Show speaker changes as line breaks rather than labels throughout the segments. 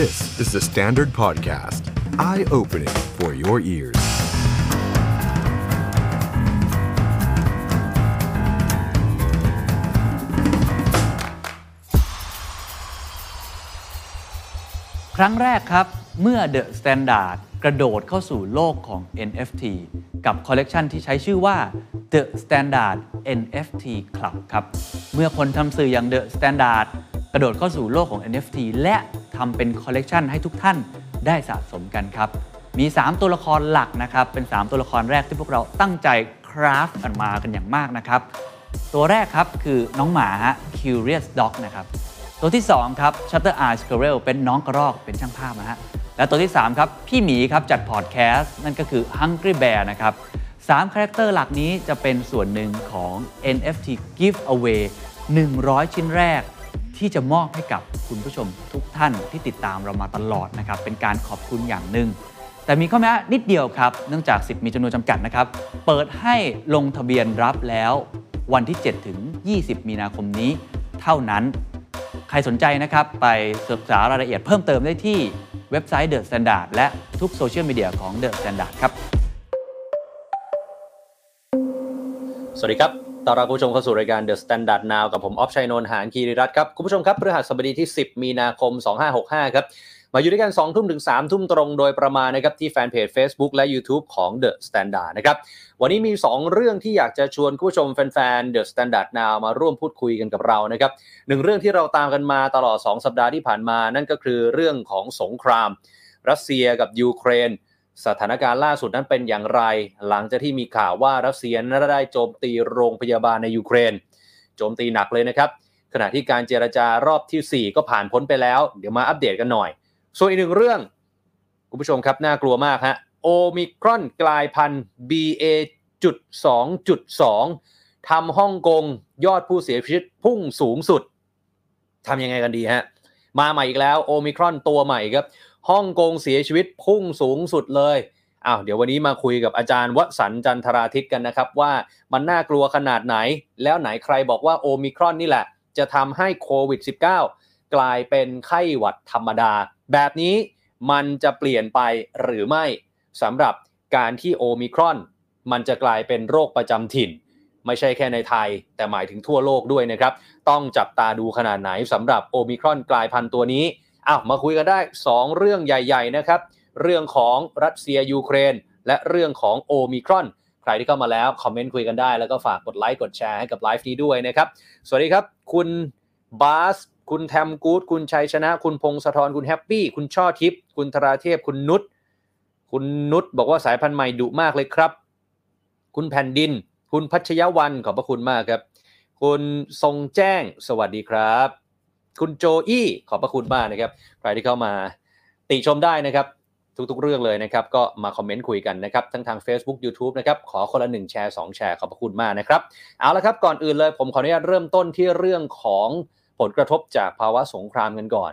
This is the Standard Podcast. Eye-opening for your ears.
ครั้งแรกครับ เมื่อ The Standard กระโดดเข้าสู่โลกของ NFT กับคอลเลกชันที่ใช้ชื่อว่า The Standard NFT Club ครับ เมื่อคนทำสื่ออย่าง The Standard กระโดดเข้าสู่โลกของ NFT และ ทำเป็นคอลเลกชันให้ทุกท่านได้สะสมกันครับ มี 3 ตัวละครหลักนะครับ เป็น 3 ตัวละครแรกที่พวกเราตั้งใจคราฟกันมากันอย่างมากนะครับ ตัวแรกครับคือน้องหมาฮะ Curious Dog นะครับ ตัวที่ 2 ครับ Shutter Eye Squirrel เป็นน้องกระรอกเป็นช่างภาพนะฮะ และตัวที่ 3 ครับ พี่หมีครับจัดพอดแคสต์นั่นก็คือ Hungry Bear นะครับ3 character หลักนี้จะเป็นส่วนหนึ่งของ NFT Giveaway 100 ชิ้นแรก ที่จะมอบให้กับคุณผู้ชมทุกท่านที่ติดตามเรามาตลอดนะครับ เป็นการขอบคุณอย่างหนึ่ง แต่มีข้อแม้นิดเดียวครับ เนื่องจากสิทธิ์มีจำนวนจำกัดนะครับ เปิดให้ลงทะเบียนรับแล้ววันที่ 7 ถึง 20 มีนาคมนี้ เท่านั้น ใครสนใจนะครับ ไปศึกษารายละเอียดเพิ่มเติมได้ที่เว็บไซต์ The Standard และทุกโซเชียลมีเดียของ The Standard ครับ
สวัสดีครับ ต้อนรับคุณผู้ชมเข้าสู่รายการ The Standard Now กับผมออฟชัยนนท์หานคีริรัตครับ คุณผู้ชมครับพฤหัสบดีที่ 10 มีนาคม 2565 ครับ มาอยู่ด้วยกัน 2 ทุ่มถึง 3 ทุ่มตรงโดยประมาณนะครับ ที่แฟนเพจ Facebook และ YouTube ของ The Standard นะครับ วันนี้มี 2 เรื่องที่อยากจะชวนคุณผู้ชมแฟนๆ The Standard Now มาร่วมพูดคุยกันกับเรานะครับหนึ่งเรื่องที่เราตามกันมาตลอด 2 สัปดาห์ที่ผ่านมา นั่นก็คือเรื่องของสงคราม รัสเซียกับยูเครน สถานการณ์ล่าสุดนั้นเป็นอย่างไร หลังจากที่มีข่าวว่ารัสเซียนั้นได้โจมตีโรงพยาบาลในยูเครน โจมตีหนักเลยนะครับ ขณะที่การเจรจารอบที่ 4 ก็ผ่านพ้นไปแล้ว เดี๋ยวมาอัปเดตกันหน่อย ส่วนอีกหนึ่งเรื่อง คุณผู้ชมครับน่ากลัวมากฮะโอมิครอนกลายพันธุ์ BA.2.2 ทำฮ่องกงยอดผู้เสียชีวิตพุ่งสูงสุดทำยังไงกันดีฮะมาใหม่อีกแล้วโอมิครอนตัวใหม่ครับ ฮ่องกงเสียชีวิตพุ่งสูงสุดเลยอ้าวเดี๋ยววันนี้มาคุยกับอาจารย์วสันจันทราทิตกันนะครับ ว่ามันน่ากลัวขนาดไหน แล้วไหนใครบอกว่าโอมิครอนนี่แหละ จะทำให้โควิด -19 กลายเป็นไข้หวัดธรรมดา แบบนี้มันจะเปลี่ยนไปหรือไม่สำหรับการที่โอมิครอน มันจะกลายเป็นโรคประจำถิ่น ไม่ใช่แค่ในไทย แต่หมายถึงทั่วโลกด้วยนะครับ ต้องจับตาดูขนาดไหนสำหรับโอมิครอนกลายพันธุ์ตัวนี้ อ้าวมาคุยกันได้ 2 เรื่องใหญ่ ๆ นะครับ เรื่องของรัสเซียยูเครน และเรื่องของโอมิครอน ใครที่เข้ามาแล้ว คอมเมนต์คุยกันได้ แล้วก็ฝากกดไลค์กดแชร์ให้กับไลฟ์นี้ด้วยนะครับ สวัสดีครับ คุณบาส คุณแทมกูดคุณชัยชนะ คุณพงศธรคุณแฮปปี้ คุณช่อทิพย์คุณธราเทพ คุณนุชคุณนุชบอกว่าสายพันธุ์ใหม่ดุมากเลยครับ คุณแผ่นดิน คุณพัชยวันขอบพระคุณมากครับ คุณทรงแจ้งสวัสดีครับ คุณโจอี้ขอบพระคุณมากนะครับ ใครที่เข้ามาติชมได้นะครับ ทุกๆเรื่องเลยนะครับ ก็มาคอมเมนต์คุยกันนะครับ ทั้งทาง Facebook YouTube นะครับ ขอคนละ1แชร์2แชร์ ขอบพระคุณมากนะครับ เอาละครับ ก่อนอื่นเลยผมขออนุญาตเริ่มต้นที่เรื่องของผลกระทบจากภาวะสงครามกันก่อน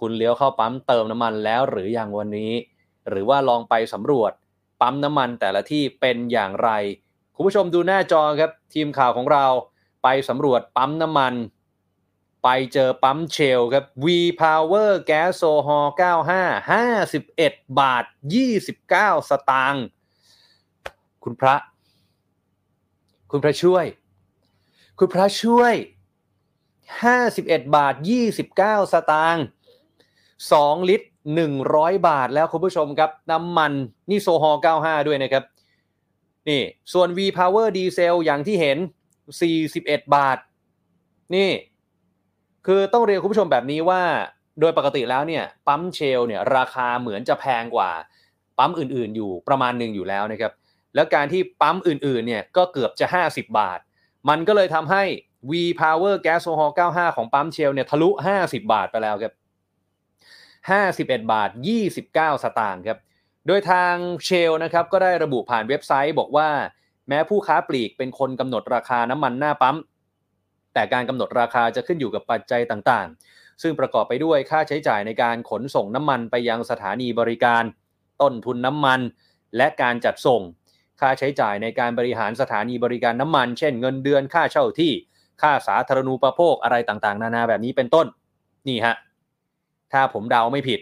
คุณเลี้ยวเข้าปั๊มเติมน้ำมันแล้วหรือยังวันนี้ หรือว่าลองไปสำรวจปั๊มน้ำมันแต่ละที่เป็นอย่างไร คุณผู้ชมดูหน้าจอครับ ทีมข่าวของเราไปสำรวจปั๊มน้ำมัน ไปเจอปั๊มเชลครับ V Power Gas s o h o 95 51 บาท 29 สตางค์คุณพระ คุณพระช่วย คุณพระช่วย 51 บาท 29 สตางค์2 ลิตร 100 บาทแล้วคุณผู้ชมครับ น้ำมันนี่โซฮอ95 ด้วยนะครับ นี่ ส่วน V Power Diesel อย่างที่เห็น 41 บาท นี่ คือต้องเรียนคุณผู้ชมแบบนี้ว่า โดยปกติแล้วเนี่ยปั๊มเชลเนี่ยราคาเหมือนจะแพงกว่าปั๊มอื่นๆ อยู่ประมาณหนึ่งอยู่แล้วนะครับแล้วการที่ปั๊มอื่นๆเนี่ยก็เกือบจะ 50 บาท มันก็เลยทำให้ V Power Gas s o h o 95 ของปั๊มเชลเนี่ยทะลุ 50 บาทไปแล้วครับ51 บาท 29 สตางค์ครับ โดยทางเชลนะครับก็ได้ระบุผ่านเว็บไซต์บอกว่า แม้ผู้ค้าปลีกเป็นคนกำหนดราคาน้ำมันหน้าปั๊ม แต่การกำหนดราคาจะขึ้นอยู่กับปัจจัยต่างๆ ซึ่งประกอบไปด้วยค่าใช้จ่ายในการขนส่งน้ำมันไปยังสถานีบริการ ต้นทุนน้ำมัน และการจัดส่ง ค่าใช้จ่ายในการบริหารสถานีบริการน้ำมัน เช่น เงินเดือนค่าเช่าที่ ค่าสาธารณูปโภคอะไรต่างๆ นานาแบบนี้เป็นต้นนี่ฮะถ้าผมเดาไม่ผิด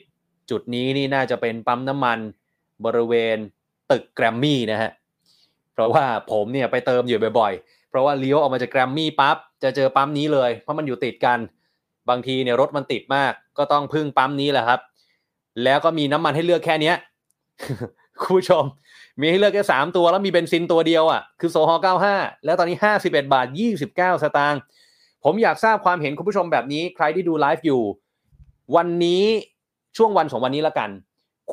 จุดนี้นี่น่าจะเป็นปั๊มน้ำมันบริเวณตึกแกรมมี่นะฮะเพราะว่าผมเนี่ยไปเติมอยู่บ่อย เพราะว่าเลี้ยวออกมาจากแกรมมี่ปั๊บจะเจอปั๊มนี้เลย เพราะมันอยู่ติดกัน บางทีเนี่ยรถมันติดมาก ก็ต้องพึ่งปั๊มนี้แหละครับ แล้วก็มีน้ำมันให้เลือกแค่เนี้ยคุณผู้ชม มีให้เลือกแค่สามตัวแล้วมีเบนซินตัวเดียวอะคือโซฮอ95 แล้วตอนนี้ 51 บาท 29 สตางค์ผมอยากทราบความเห็นคุณผู้ชมแบบนี้ใครที่ดูไลฟ์อยู่ วันนี้ช่วงวันสองวันนี้ละกัน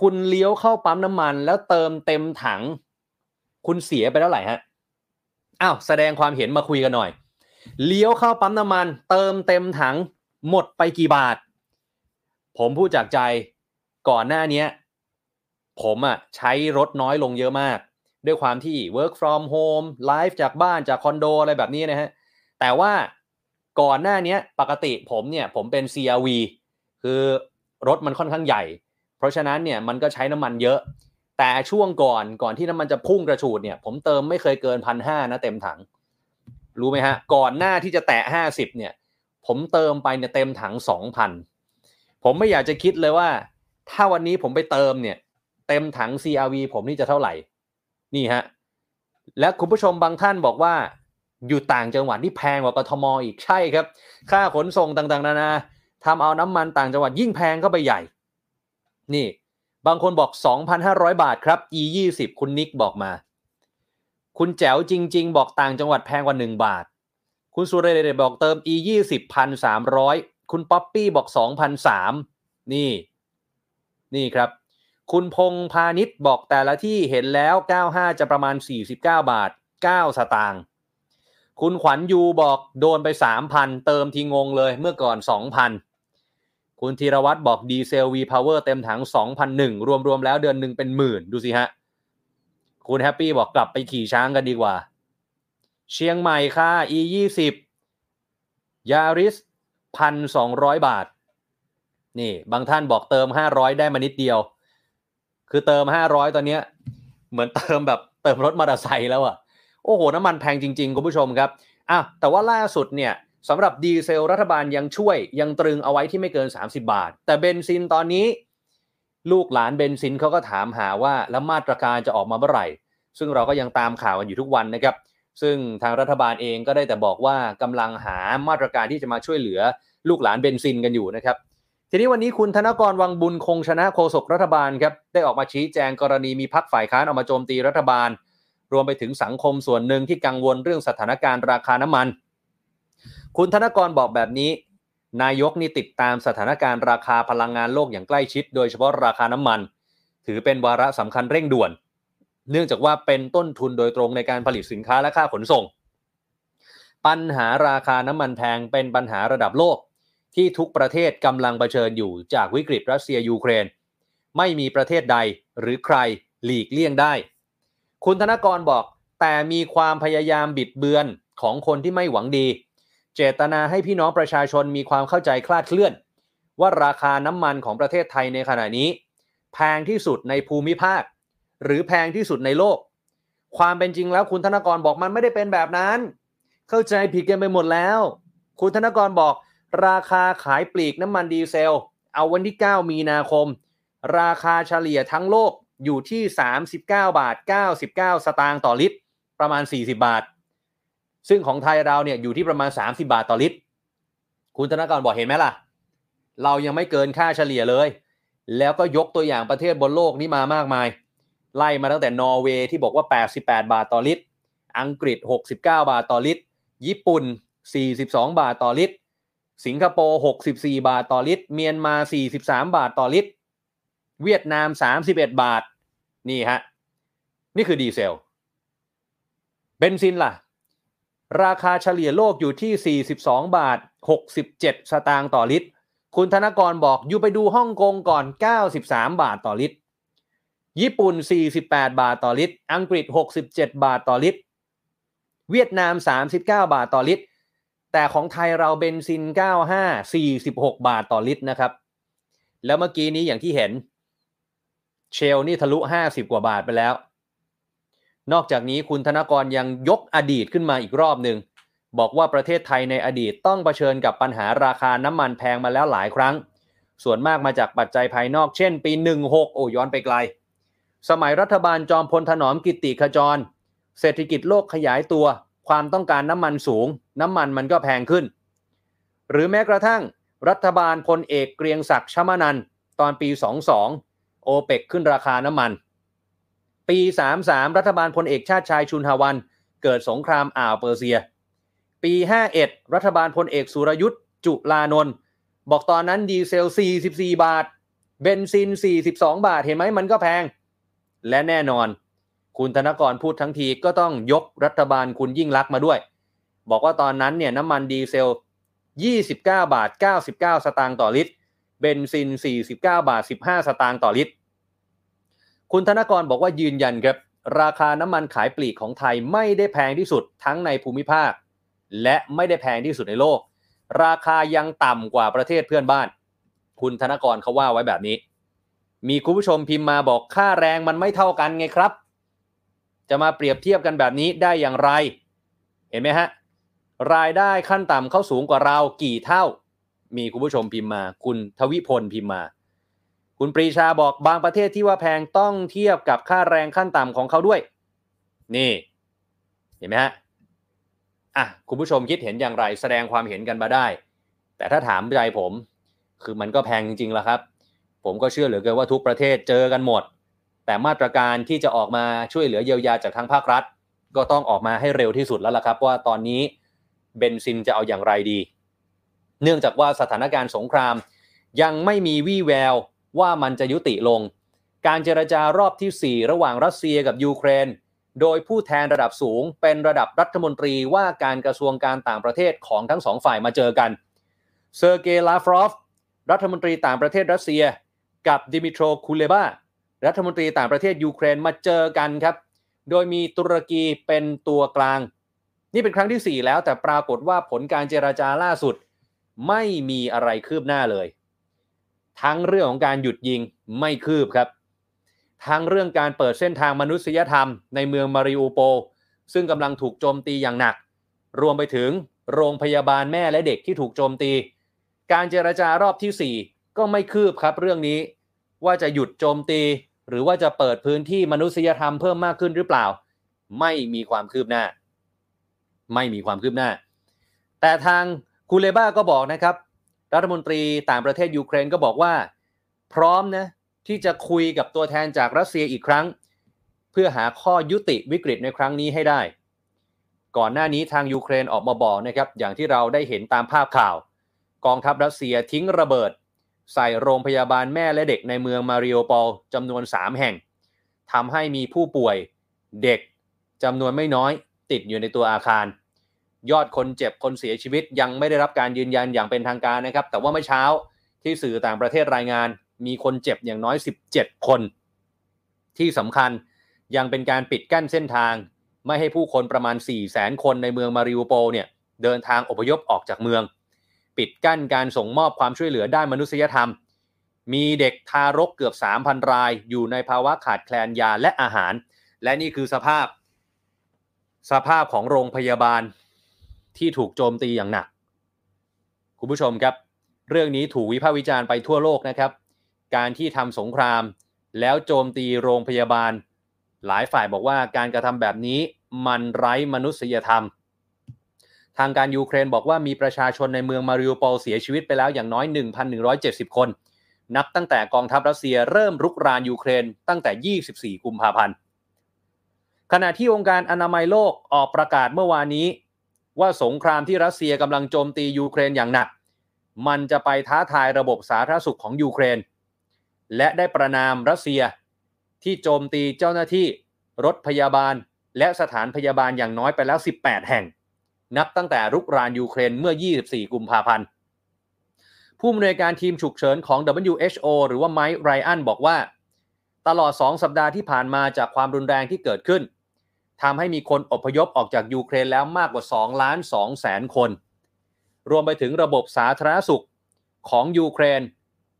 คุณเลี้ยวเข้าปั๊มน้ำมันแล้วเติมเต็มถัง คุณเสียไปเท่าไหร่ฮะ อ้าวแสดงความเห็นมาคุยกันหน่อย เลี้ยวเข้าปั๊มน้ำมัน เติมเต็มถังหมดไปกี่บาท ผมพูดจากใจก่อนหน้านี้ผมอะใช้รถน้อยลงเยอะมาก ด้วยความที่ work from home ไลฟ์จากบ้านจากคอนโดอะไรแบบนี้นะฮะ แต่ว่าก่อนหน้านี้ปกติผมเนี่ยผมเป็น CRV คือรถมันค่อนข้างใหญ่ เพราะฉะนั้นเนี่ยมันก็ใช้น้ำมันเยอะ แต่ช่วงก่อนก่อนที่น้ำมันจะพุ่งกระฉูดเนี่ย ผมเติมไม่เคยเกินพันห้านะเต็มถัง รู้ไหมฮะ ก่อนหน้าที่จะแตะห้าสิบเนี่ย ผมเติมไปเนี่ยเต็มถังสองพันผมไม่อยากจะคิดเลยว่า ถ้าวันนี้ผมไปเติมเนี่ย เต็มถัง CRV ผมนี่จะเท่าไหร่ นี่ฮะ และคุณผู้ชมบางท่านบอกว่า อยู่ต่างจังหวัดที่แพงกว่ากทมอีกใช่ครับ ค่าขนส่งต่างๆ นานาทำเอาน้ำมันต่างจังหวัดยิ่งแพงเข้าไปใหญ่ นี่ บางคนบอก 2,500 บาทครับ e 2 0 คุณนิกบอกมา คุณแจ๋วจริง ๆ บอกต่างจังหวัดแพงกว่า 1 บาท คุณสุรเดชบอกเติม E20 1,300 คุณป๊อปปี้บอก 2,003นี่ นี่ครับ คุณพงพาณิชย์บอกแต่ละที่เห็นแล้ว 95 จะประมาณ 49 บาท 9 สตางค์คุณขวัญยูบอกโดนไป 3,000 เติมทีงงเลยเมื่อก่อน 2,000 คุณธีรวัตรบอกดีเซล V Power เต็มถัง 2,001 รวม ๆ แล้วเดือนหนึ่งเป็นหมื่น ดูสิฮะ คุณแฮปปี้บอกกลับไปขี่ช้างกันดีกว่า เชียงใหม่ค่า E 20ยาริสพันสองร้อยบาท นี่ บางท่านบอกเติม500ได้มานิดเดียว คือเติม500ตอนเนี้ย เหมือนเติมแบบเติมรถมอเตอร์ไซค์แล้วอะโอ้โห น้ำมันแพงจริง ๆ คุณผู้ชมครับอะแต่ว่าล่าสุดเนี่ย สำหรับดีเซลรัฐบาลยังช่วยยังตรึงเอาไว้ที่ไม่เกิน 30 บาท แต่เบนซินตอนนี้ ลูกหลานเบนซินเขาก็ถามหาว่าแล้วมาตรการจะออกมาเมื่อไหร่ ซึ่งเราก็ยังตามข่าวกันอยู่ทุกวันนะครับ ซึ่งทางรัฐบาลเองก็ได้แต่บอกว่ากำลังหามาตรการที่จะมาช่วยเหลือลูกหลานเบนซินกันอยู่นะครับทีนี้วันนี้คุณธนกรวังบุญคงชนะโฆษกรัฐบาลครับได้ออกมาชี้แจงกรณีมีพักฝ่ายค้านออกมาโจมตีรัฐบาล รวมไปถึงสังคมส่วนหนึ่งที่กังวลเรื่องสถานการณ์ราคาน้ำมัน คุณธนกรบอกแบบนี้ นายกนี่ติดตามสถานการณ์ราคาพลังงานโลกอย่างใกล้ชิด โดยเฉพาะราคาน้ำมัน ถือเป็นวาระสำคัญเร่งด่วน เนื่องจากว่าเป็นต้นทุนโดยตรงในการผลิตสินค้าและค่าขนส่ง ปัญหาราคาน้ำมันแพงเป็นปัญหาระดับโลก ที่ทุกประเทศกำลังเผชิญอยู่จากวิกฤตรัสเซียยูเครน ไม่มีประเทศใดหรือใครหลีกเลี่ยงได้ คุณธนกรบอกแต่มีความพยายามบิดเบือนของคนที่ไม่หวังดี เจตนาให้พี่น้องประชาชนมีความเข้าใจคลาดเคลื่อน ว่าราคาน้ำมันของประเทศไทยในขณะนี้ แพงที่สุดในภูมิภาค หรือแพงที่สุดในโลก ความเป็นจริงแล้วคุณธนกรบอกมันไม่ได้เป็นแบบนั้น เข้าใจผิดกันไปหมดแล้ว คุณธนกรบอก ราคาขายปลีกน้ำมันดีเซล เอาวันที่ 9 มีนาคม ราคาเฉลี่ยทั้งโลกอยู่ที่ 39 บาท 99 สตางค์ต่อลิตร ประมาณ 40 บาท ซึ่งของไทยเราเนี่ยอยู่ที่ประมาณ 30 บาทต่อลิตร คุณธนกรบอกเห็นไหมล่ะ เรายังไม่เกินค่าเฉลี่ยเลย แล้วก็ยกตัวอย่างประเทศบนโลกนี้มามากมาย ไล่มาตั้งแต่นอร์เวย์ที่บอกว่า 88 บาทต่อลิตร อังกฤษ 69 บาทต่อลิตร ญี่ปุ่น 42 บาทต่อลิตร สิงคโปร์ 64 บาทต่อลิตร เมียนมา 43 บาทต่อลิตร เวียดนาม 31 บาท นี่ฮะ นี่คือดีเซล เบนซินล่ะ ราคาเฉลี่ยโลกอยู่ที่ 42 บาท 67 สตางค์ต่อลิตร คุณธนกรบอกอยู่ไปดูฮ่องกงก่อน 93 บาทต่อลิตร ญี่ปุ่น 48 บาทต่อลิตร อังกฤษ 67 บาทต่อลิตร เวียดนาม 39 บาทต่อลิตร แต่ของไทยเราเบนซิน 95 46 บาทต่อลิตรนะครับ แล้วเมื่อกี้นี้อย่างที่เห็น เชลนี่ทะลุ 50 กว่าบาทไปแล้ว นอกจากนี้คุณธนกรยังยกอดีตขึ้นมาอีกรอบหนึ่งบอกว่าประเทศไทยในอดีตต้องเผชิญกับปัญหาราคาน้ำมันแพงมาแล้วหลายครั้ง ส่วนมากมาจากปัจจัยภายนอกเช่น ปี 16 โอ้ย้อนไปไกล สมัยรัฐบาลจอมพลถนอมกิติขจร เศรษฐกิจโลกขยายตัว ความต้องการน้ำมันสูง น้ำมันมันก็แพงขึ้น หรือแม้กระทั่ง รัฐบาลพลเอกเกรียงศักดิ์ชมานันตอนปี 22 โอเปกขึ้นราคาน้ำมัน ปี 33 รัฐบาลพลเอกชาติชายชุนฮาวัน เกิดสงครามอ่าวเปอร์เซีย ปี 51 รัฐบาลพลเอกสุรยุทธ์จุลานนท์บอกตอนนั้นดีเซล 44 บาท เบนซิน 42 บาท เห็นไหมมันก็แพง และแน่นอน คุณธนกรพูดทั้งทีก็ต้องยกรัฐบาลคุณยิ่งลักษณ์มาด้วย บอกว่าตอนนั้นเนี่ยน้ำมันดีเซล 29 บาท 99 สตางค์ต่อลิตร เบนซิน 49 บาท 15 สตางค์ต่อลิตร คุณธนกรบอกว่ายืนยันครับ ราคาน้ำมันขายปลีกของไทยไม่ได้แพงที่สุดทั้งในภูมิภาค และไม่ได้แพงที่สุดในโลก ราคายังต่ำกว่าประเทศเพื่อนบ้าน คุณธนกรเขาว่าไว้แบบนี้ มีคุณผู้ชมพิมพ์มาบอกค่าแรงมันไม่เท่ากันไงครับ จะมาเปรียบเทียบกันแบบนี้ได้อย่างไร เห็นไหมฮะรายได้ขั้นต่ำเขาสูงกว่าเรากี่เท่า มีคุณผู้ชมพิมพ์มา คุณทวิพลพิมพ์มา คุณปรีชาบอกบางประเทศที่ว่าแพงต้องเทียบกับค่าแรงขั้นต่ำของเขาด้วย นี่ เห็นไหมฮะอะคุณผู้ชมคิดเห็นอย่างไร แสดงความเห็นกันมาได้ แต่ถ้าถามใจผม คือมันก็แพงจริงๆแล้วครับ ผมก็เชื่อเหลือเกินว่าทุกประเทศเจอกันหมด แต่มาตรการที่จะออกมาช่วยเหลือเยียวยาจากทางภาครัฐ ก็ต้องออกมาให้เร็วที่สุดแล้วล่ะครับ ว่าตอนนี้เบนซินจะเอาอย่างไรดี เนื่องจากว่าสถานการณ์สงครามยังไม่มีวี่แวว ว่ามันจะยุติลง การเจรจารอบที่ 4 ระหว่างรัสเซียกับยูเครน โดยผู้แทนระดับสูง เป็นระดับรัฐมนตรีว่าการกระทรวงการต่างประเทศของทั้งสองฝ่ายมาเจอกันเซอร์เกย์ลาฟรอฟรัฐมนตรีต่างประเทศรัสเซีย กับดิมิโตรคูเลบารัฐมนตรีต่างประเทศยูเครนมาเจอกันครับ โดยมีตุรกีเป็นตัวกลาง นี่เป็นครั้งที่ 4 แล้วแต่ปรากฏว่าผลการเจรจาล่าสุด ไม่มีอะไรคืบหน้าเลย ทั้งเรื่องของการหยุดยิงไม่คืบครับ ทั้งเรื่องการเปิดเส้นทางมนุษยธรรมในเมืองมาริอูโปล ซึ่งกำลังถูกโจมตีอย่างหนัก รวมไปถึงโรงพยาบาลแม่และเด็กที่ถูกโจมตี การเจรจารอบที่ 4 ก็ไม่คืบครับเรื่องนี้ว่าจะหยุดโจมตี หรือว่าจะเปิดพื้นที่มนุษยธรรมเพิ่มมากขึ้นหรือเปล่า ไม่มีความคืบหน้า ไม่มีความคืบหน้า แต่ทางคูเลบ้าก็บอกนะครับ รัฐมนตรีต่างประเทศยูเครนก็บอกว่า พร้อมนะที่จะคุยกับตัวแทนจากรัสเซียอีกครั้ง เพื่อหาข้อยุติวิกฤตในครั้งนี้ให้ได้ ก่อนหน้านี้ทางยูเครนออกมาบอกนะครับอย่างที่เราได้เห็นตามภาพข่าว กองทัพรัสเซียทิ้งระเบิด ใส่โรงพยาบาลแม่และเด็กในเมืองมาริโอปอลจำนวน 3 แห่งทำให้มีผู้ป่วยเด็กจำนวนไม่น้อยติดอยู่ในตัวอาคาร ยอดคนเจ็บคนเสียชีวิตยังไม่ได้รับการยืนยันอย่างเป็นทางการนะครับ แต่ว่าเมื่อเช้าที่สื่อต่างประเทศรายงาน มีคนเจ็บอย่างน้อย 17 คน ที่สำคัญยังเป็นการปิดกั้นเส้นทาง ไม่ให้ผู้คนประมาณ 4 0 0 0 0 0คนในเมืองมาริอูโปเนี่ยเดินทางอพยพออกจากเมือง ปิดกั้นการส่งมอบความช่วยเหลือด้านมนุษยธรรม มีเด็กทารกเกือบ 3,000 ราย อยู่ในภาวะขาดแคลนยาและอาหาร และนี่คือสภาพ สภาพของโรงพยาบาล ที่ถูกโจมตีอย่างหนัก คุณผู้ชมครับ เรื่องนี้ถูกวิพากษ์วิจารณ์ไปทั่วโลกนะครับ การที่ทำสงคราม แล้วโจมตีโรงพยาบาล หลายฝ่ายบอกว่าการกระทำแบบนี้มันไร้มนุษยธรรม ทางการยูเครนบอกว่ามีประชาชนในเมืองมาริโอโปลเสียชีวิตไปแล้วอย่างน้อย 1,170 คน นับตั้งแต่กองทัพรัสเซียเริ่มรุกรานยูเครนตั้งแต่ 24 กุมภาพันธ์ขณะที่องค์การอนามัยโลกออกประกาศเมื่อวานนี้ ว่าสงครามที่รัสเซียกำลังโจมตียูเครนอย่างหนัก มันจะไปท้าทายระบบสาธารณสุขของยูเครน และได้ประนามรัสเซียที่โจมตีเจ้าหน้าที่รถพยาบาล และสถานพยาบาลอย่างน้อยไปแล้ว 18 แห่ง นับตั้งแต่รุกรานยูเครนเมื่อ 24 กุมภาพันธ์ผู้อำนวยการทีมฉุกเฉินของ WHO หรือว่าไมค์ไรอันบอกว่า ตลอด 2 สัปดาห์ที่ผ่านมาจากความรุนแรงที่เกิดขึ้น ทำให้มีคนอพยพออกจากยูเครนแล้วมากกว่า2ล้าน2แสนคน รวมไปถึงระบบสาธารณสุขของยูเครน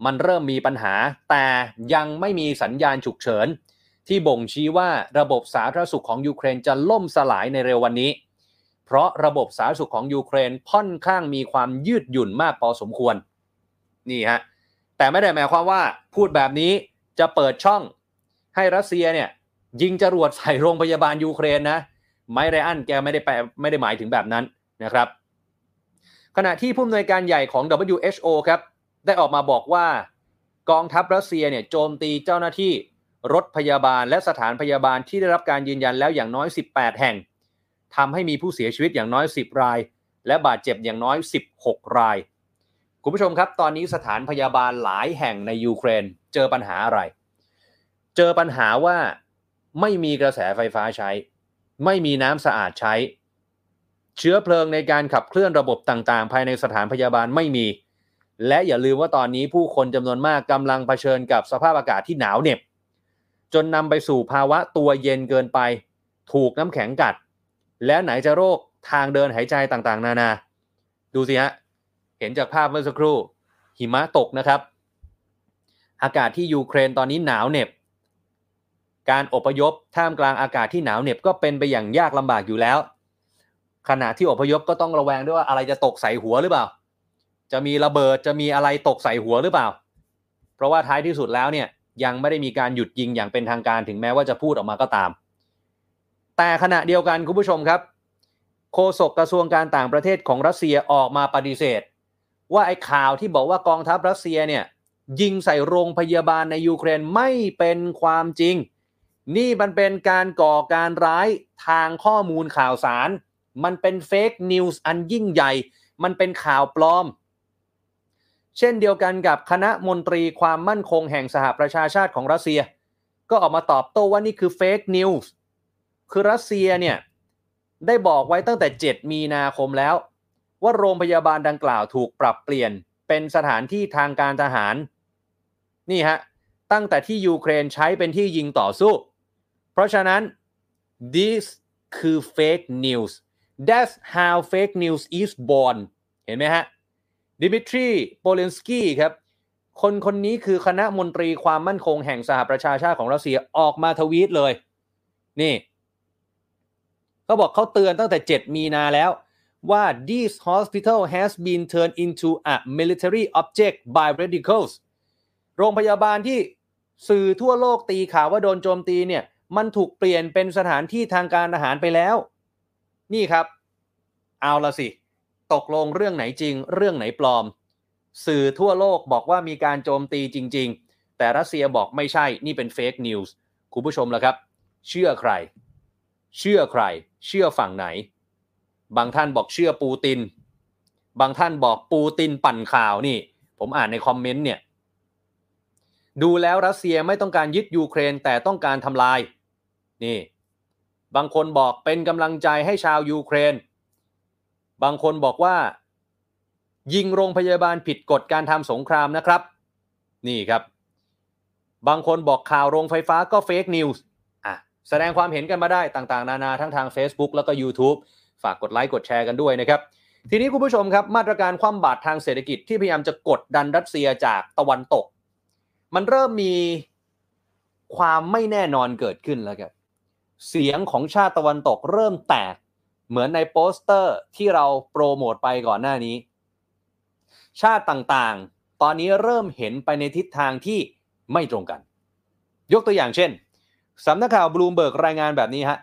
มันเริ่มมีปัญหา แต่ยังไม่มีสัญญาณฉุกเฉิน ที่บ่งชี้ว่าระบบสาธารณสุขของยูเครนจะล่มสลายในเร็ววันนี้ เพราะระบบสาธารณสุขของยูเครนค่อนข้างมีความยืดหยุ่นมากพอสมควร นี่ฮะ แต่ไม่ได้หมายความว่าพูดแบบนี้จะเปิดช่องให้รัสเซียเนี่ย ยิงจรวดใส่โรงพยาบาลยูเครนนะไมไรอันแกไม่ได้แปลไม่ได้หมายถึงแบบนั้นนะครับ ขณะที่ผู้อำนวยการใหญ่ของ WHO ครับได้ออกมาบอกว่ากองทัพรัสเซียเนี่ยโจมตีเจ้าหน้าที่รถพยาบาลและสถานพยาบาลที่ได้รับการยืนยันแล้วอย่างน้อย 18 แห่งทำให้มีผู้เสียชีวิตอย่างน้อย 10 ราย และบาดเจ็บอย่างน้อย 16 ราย คุณผู้ชมครับ ตอนนี้สถานพยาบาลหลายแห่งในยูเครน เจอปัญหาอะไร เจอปัญหาว่า ไม่มีกระแสไฟฟ้าใช้ ไม่มีน้ำสะอาดใช้ เชื้อเพลิงในการขับเคลื่อนระบบต่างๆ ภายในสถานพยาบาลไม่มี และอย่าลืมว่าตอนนี้ผู้คนจำนวนมากกำลังเผชิญกับสภาพอากาศที่หนาวเหน็บ จนนำไปสู่ภาวะตัวเย็นเกินไป ถูกน้ำแข็งกัด และไหนจะโรคทางเดินหายใจต่างๆ นานา ดูสิฮะ เห็นจากภาพเมื่อสักครู่ หิมะตกนะครับ อากาศที่ยูเครนตอนนี้หนาวเหน็บ การอพยพท่ามกลางอากาศที่หนาวเหน็บก็เป็นไปอย่างยากลำบากอยู่แล้ว ขณะที่อพยพก็ต้องระแวงด้วยว่าอะไรจะตกใส่หัวหรือเปล่า จะมีระเบิดจะมีอะไรตกใส่หัวหรือเปล่า เพราะว่าท้ายที่สุดแล้วเนี่ยยังไม่ได้มีการหยุดยิงอย่างเป็นทางการถึงแม้ว่าจะพูดออกมาก็ตาม แต่ขณะเดียวกันคุณผู้ชมครับโฆษกกระทรวงการต่างประเทศของรัสเซียออกมาปฏิเสธ ว่าไอ้ข่าวที่บอกว่ากองทัพรัสเซียเนี่ยยิงใส่โรงพยาบาลในยูเครนไม่เป็นความจริง นี่มันเป็นการก่อการร้ายทางข้อมูลข่าวสาร มันเป็น fake news อันยิ่งใหญ่ มันเป็นข่าวปลอม เช่นเดียวกันกับคณะมนตรีความมั่นคงแห่งสหประชาชาติของรัสเซีย ก็ออกมาตอบโต้ว่านี่คือ fake news คือรัสเซียเนี่ยได้บอกไว้ตั้งแต่ 7 มีนาคมแล้ว ว่าโรงพยาบาลดังกล่าวถูกปรับเปลี่ยนเป็นสถานที่ทางการทหาร นี่ฮะ ตั้งแต่ที่ยูเครนใช้เป็นที่ยิงต่อสู้ เพราะฉะนั้น this คือ fake news that's how fake news is born เห็นไหมฮะดิมิทรีโปเลนสกี้ครับ คนคนนี้คือคณะมนตรีความมั่นคงแห่งสหประชาชาติของรัสเซียออกมาทวีตเลย นี่เขาบอกเขาเตือนตั้งแต่ 7 มีนาแล้วว่า this hospital has been turned into a military object by radicals โรงพยาบาลที่สื่อทั่วโลกตีข่าวว่าโดนโจมตีเนี่ย มันถูกเปลี่ยนเป็นสถานที่ทางการทหารไปแล้ว นี่ครับ เอาละสิ ตกลงเรื่องไหนจริง เรื่องไหนปลอม สื่อทั่วโลกบอกว่ามีการโจมตีจริง ๆ แต่รัสเซียบอกไม่ใช่นี่เป็น fake news คุณผู้ชมละครับ เชื่อใคร เชื่อใคร เชื่อฝั่งไหน บางท่านบอกเชื่อปูติน บางท่านบอกปูตินปั่นข่าวนี่ ผมอ่านในคอมเมนต์เนี่ยดูแล้วรัสเซียไม่ต้องการยึดยูเครนแต่ต้องการทำลาย นี่ บางคนบอกเป็นกำลังใจให้ชาวยูเครน บางคนบอกว่า ยิงโรงพยาบาลผิดกฎการทำสงครามนะครับ นี่ครับ บางคนบอกข่าวโรงไฟฟ้าก็ fake news อะแสดงความเห็นกันมาได้ต่างๆ นานาทั้งทาง Facebook แล้วก็ YouTube ฝากกดไลค์กดแชร์กันด้วยนะครับทีนี้คุณผู้ชมครับ มาตรการคว่ำบาตรทางเศรษฐกิจที่พยายามจะกดดันรัสเซียจากตะวันตก มันเริ่มมีความไม่แน่นอนเกิดขึ้นแล้วครับ เสียงของชาติตะวันตกเริ่มแตก เหมือนในโปสเตอร์ที่เราโปรโมทไปก่อนหน้านี้ ชาติต่างๆ ตอนนี้เริ่มเห็นไปในทิศทางที่ไม่ตรงกัน ยกตัวอย่างเช่นสำนักข่าวบลูมเบิร์กรายงานแบบนี้ฮะ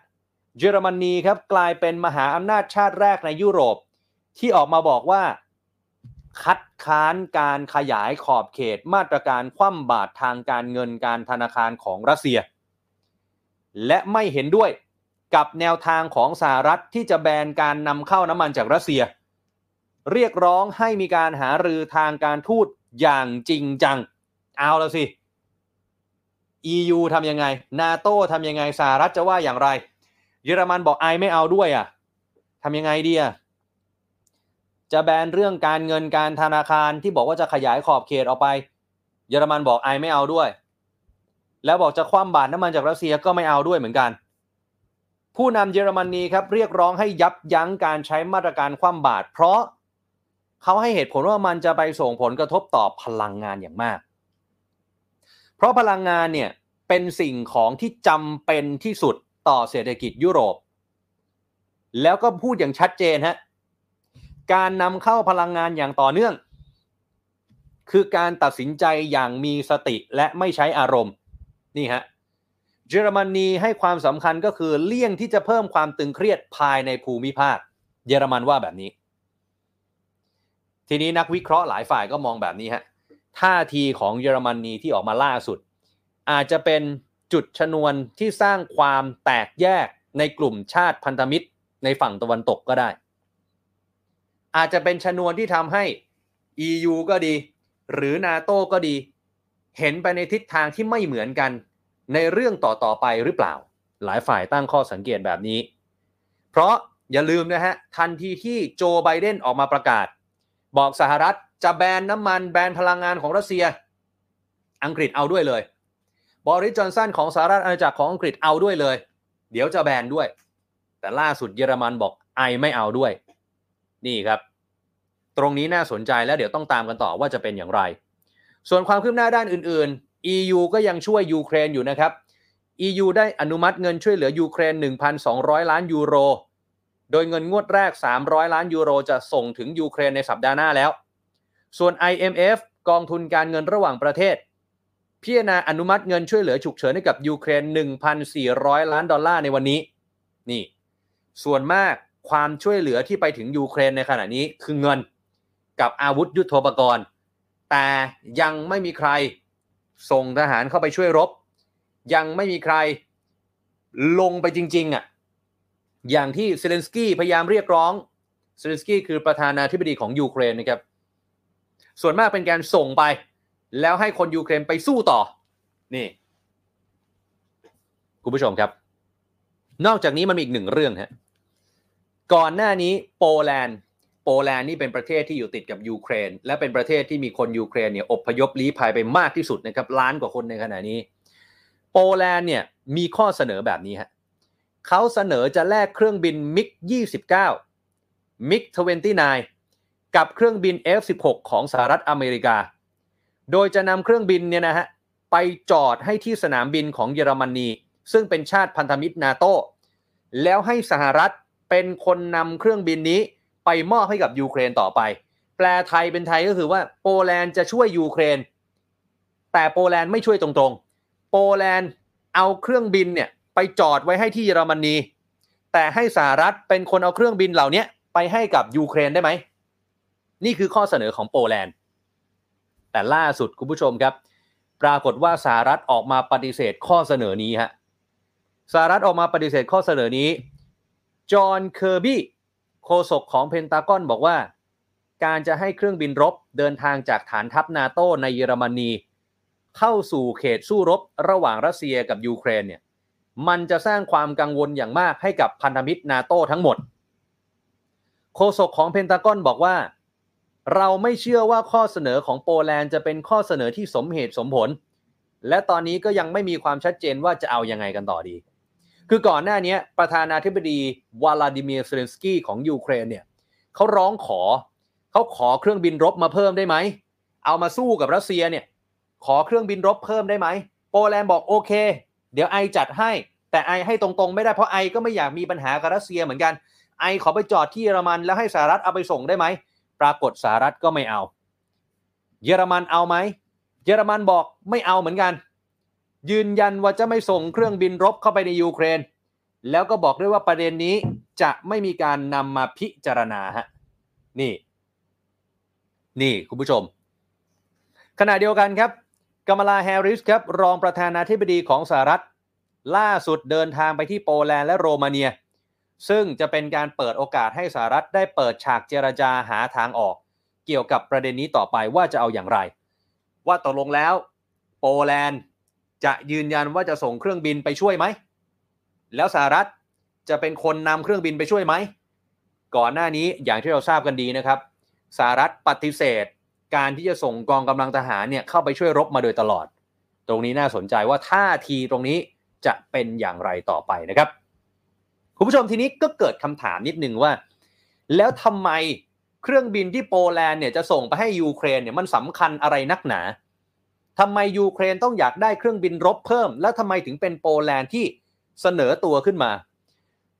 เยอรมนีครับกลายเป็นมหาอำนาจชาติแรกในยุโรป ที่ออกมาบอกว่า คัดค้านการขยายขอบเขตมาตรการคว่ำบาตรทางการเงินการธนาคารของรัสเซีย และไม่เห็นด้วยกับแนวทางของสหรัฐที่จะแบนการนำเข้าน้ำมันจากรัสเซีย เรียกร้องให้มีการหารือทางการทูตอย่างจริงจัง เอาแล้วสิ EU ทำยังไง นาโต้ทำยังไงสหรัฐจะว่าอย่างไร เยอรมันบอกไอไม่เอาด้วยอะทำยังไงดีอะจะแบนเรื่องการเงินการธนาคารที่บอกว่าจะขยายขอบเขตออกไป เยอรมันบอกไอไม่เอาด้วย แล้วบอกจะคว่ำบาตรน้ำมันจากรัสเซียก็ไม่เอาด้วยเหมือนกัน ผู้นำเยอรมนีครับเรียกร้องให้ยับยั้งการใช้มาตรการคว่ำบาตรเพราะเขาให้เหตุผลว่ามันจะไปส่งผลกระทบต่อพลังงานอย่างมาก เพราะพลังงานเนี่ยเป็นสิ่งของที่จำเป็นที่สุดต่อเศรษฐกิจยุโรป แล้วก็พูดอย่างชัดเจนฮะการนำเข้าพลังงานอย่างต่อเนื่อง คือการตัดสินใจอย่างมีสติและไม่ใช้อารมณ์ นี่ฮะเยอรมนีให้ความสำคัญก็คือเลี่ยงที่จะเพิ่มความตึงเครียดภายในภูมิภาค เยอรมันว่าแบบนี้ ทีนี้นักวิเคราะห์หลายฝ่ายก็มองแบบนี้ฮะท่าทีของเยอรมนีที่ออกมาล่าสุด อาจจะเป็นจุดชนวนที่สร้างความแตกแยกในกลุ่มชาติพันธมิตรในฝั่งตะวันตกก็ได้ อาจจะเป็นชนวนที่ทำให้ EU ก็ดี หรือนาโตก็ดี เห็นไปในทิศทางที่ไม่เหมือนกัน ในเรื่องต่อๆไปหรือเปล่า หลายฝ่ายตั้งข้อสังเกตแบบนี้ เพราะอย่าลืมนะฮะ ทันทีที่โจไบเดนออกมาประกาศ บอกสหรัฐจะแบนน้ำมันแบนพลังงานของรัสเซีย อังกฤษเอาด้วยเลยบริจอนสันของสหรัฐอาณาจักรของอังกฤษเอาด้วยเลย เดี๋ยวจะแบนด้วย แต่ล่าสุดเยอรมันบอกไอไม่เอาด้วย นี่ครับ ตรงนี้น่าสนใจแล้วเดี๋ยวต้องตามกันต่อว่าจะเป็นอย่างไร ส่วนความคืบหน้าด้านอื่นๆ EU ก็ยังช่วยยูเครนอยู่นะครับ EU ได้อนุมัติเงินช่วยเหลือยูเครน 1,200 ล้านยูโร โดยเงินงวดแรก 300 ล้านยูโรจะส่งถึงยูเครนในสัปดาห์หน้าแล้ว ส่วน IMF กองทุนการเงินระหว่างประเทศ พิจารณาอนุมัติเงินช่วยเหลือฉุกเฉินให้กับยูเครน 1,400 ล้านดอลลาร์ในวันนี้ นี่ ส่วนมากความช่วยเหลือที่ไปถึงยูเครนในขณะนี้คือเงินกับอาวุธยุทโธปกรณ์ แต่ยังไม่มีใคร ส่งทหารเข้าไปช่วยรบ ยังไม่มีใครลงไปจริงๆอะอย่างที่เซเลนสกี้พยายามเรียกร้องเซเลนสกี้คือประธานาธิบดีของยูเครนนะครับส่วนมากเป็นการส่งไป แล้วให้คนยูเครนไปสู้ต่อนี่คุณผู้ชมครับ นอกจากนี้มันมีอีกหนึ่งเรื่องฮะก่อนหน้านี้โปแลนด์ โปแลนด์นี่เป็นประเทศที่อยู่ติดกับยูเครน และเป็นประเทศที่มีคนยูเครนเนี่ยอพยพลี้ภัยไปมากที่สุดนะครับล้านกว่าคนในขณะนี้ โปแลนด์เนี่ยมีข้อเสนอแบบนี้ฮะเขาเสนอจะแลกเครื่องบินมิก29มิก29 กับเครื่องบิน F16 ของสหรัฐอเมริกา โดยจะนำเครื่องบินเนี่ยนะฮะไปจอดให้ที่สนามบินของเยอรมนี ซึ่งเป็นชาติพันธมิตรนาโตแล้วให้สหรัฐเป็นคนนำเครื่องบินนี้ ไปมอบให้กับยูเครนต่อไป แปลไทยเป็นไทยก็คือว่าโปแลนด์จะช่วยยูเครน แต่โปแลนด์ไม่ช่วยตรงๆ โปแลนด์เอาเครื่องบินเนี่ยไปจอดไว้ให้ที่เยอรมนี แต่ให้สหรัฐเป็นคนเอาเครื่องบินเหล่านี้ไปให้กับยูเครนได้ไหม นี่คือข้อเสนอของโปแลนด์ แต่ล่าสุดคุณผู้ชมครับ ปรากฏว่าสหรัฐออกมาปฏิเสธข้อเสนอนี้ฮะสหรัฐออกมาปฏิเสธข้อเสนอนี้จอห์นเคอร์บี้ โฆษกของเพนตากอนบอกว่า การจะให้เครื่องบินรบเดินทางจากฐานทัพนาโตในเยอรมนี เข้าสู่เขตสู้รบระหว่างรัสเซียกับยูเครนเนี่ยมันจะสร้างความกังวลอย่างมากให้กับพันธมิตรนาโตทั้งหมด โฆษกของเพนตากอนบอกว่า เราไม่เชื่อว่าข้อเสนอของโปแลนด์จะเป็นข้อเสนอที่สมเหตุสมผล และตอนนี้ก็ยังไม่มีความชัดเจนว่าจะเอายังไงกันต่อดี คือก่อนหน้านี้ประธานาธิบดีวลาดิเมียร์เซเลนสกี้ของยูเครนเนี่ยเขาร้องขอเขาขอเครื่องบินรบมาเพิ่มได้ไหม เอามาสู้กับรัสเซียเนี่ยขอเครื่องบินรบเพิ่มได้ไหม โปแลนด์บอกโอเค เดี๋ยวไอจัดให้ แต่ไอให้ตรงๆไม่ได้เพราะไอก็ไม่อยากมีปัญหากับรัสเซียเหมือนกันไอขอไปจอดที่เยอรมันแล้วให้สหรัฐเอาไปส่งได้ไหม ปรากฏสหรัฐก็ไม่เอา เยอรมันเอาไหม เยอรมันบอกไม่เอาเหมือนกัน ยืนยันว่าจะไม่ส่งเครื่องบินรบเข้าไปในยูเครน แล้วก็บอกด้วยว่าประเด็นนี้จะไม่มีการนำมาพิจารณาฮะนี่ นี่คุณผู้ชม ขณะเดียวกันครับกัมลาแฮร์ริสครับ รองประธานาธิบดีของสหรัฐ ล่าสุดเดินทางไปที่โปแลนด์และโรมาเนีย ซึ่งจะเป็นการเปิดโอกาสให้สหรัฐได้เปิดฉากเจรจาหาทางออก เกี่ยวกับประเด็นนี้ต่อไปว่าจะเอาอย่างไร ว่าตกลงแล้ว โปแลนด์ จะยืนยันว่าจะส่งเครื่องบินไปช่วยไหม แล้วสหรัฐจะเป็นคนนำเครื่องบินไปช่วยไหม ก่อนหน้านี้อย่างที่เราทราบกันดีนะครับสหรัฐปฏิเสธการที่จะส่งกองกำลังทหารเนี่ยเข้าไปช่วยรบมาโดยตลอด ตรงนี้น่าสนใจว่าท่าทีตรงนี้จะเป็นอย่างไรต่อไปนะครับ คุณผู้ชมทีนี้ก็เกิดคำถามนิดนึงว่า แล้วทำไมเครื่องบินที่โปแลนด์เนี่ยจะส่งไปให้ยูเครนเนี่ยมันสำคัญอะไรนักหนา ทำไมยูเครนต้องอยากได้เครื่องบินรบเพิ่ม แล้วทำไมถึงเป็นโปแลนด์ที่เสนอตัวขึ้นมา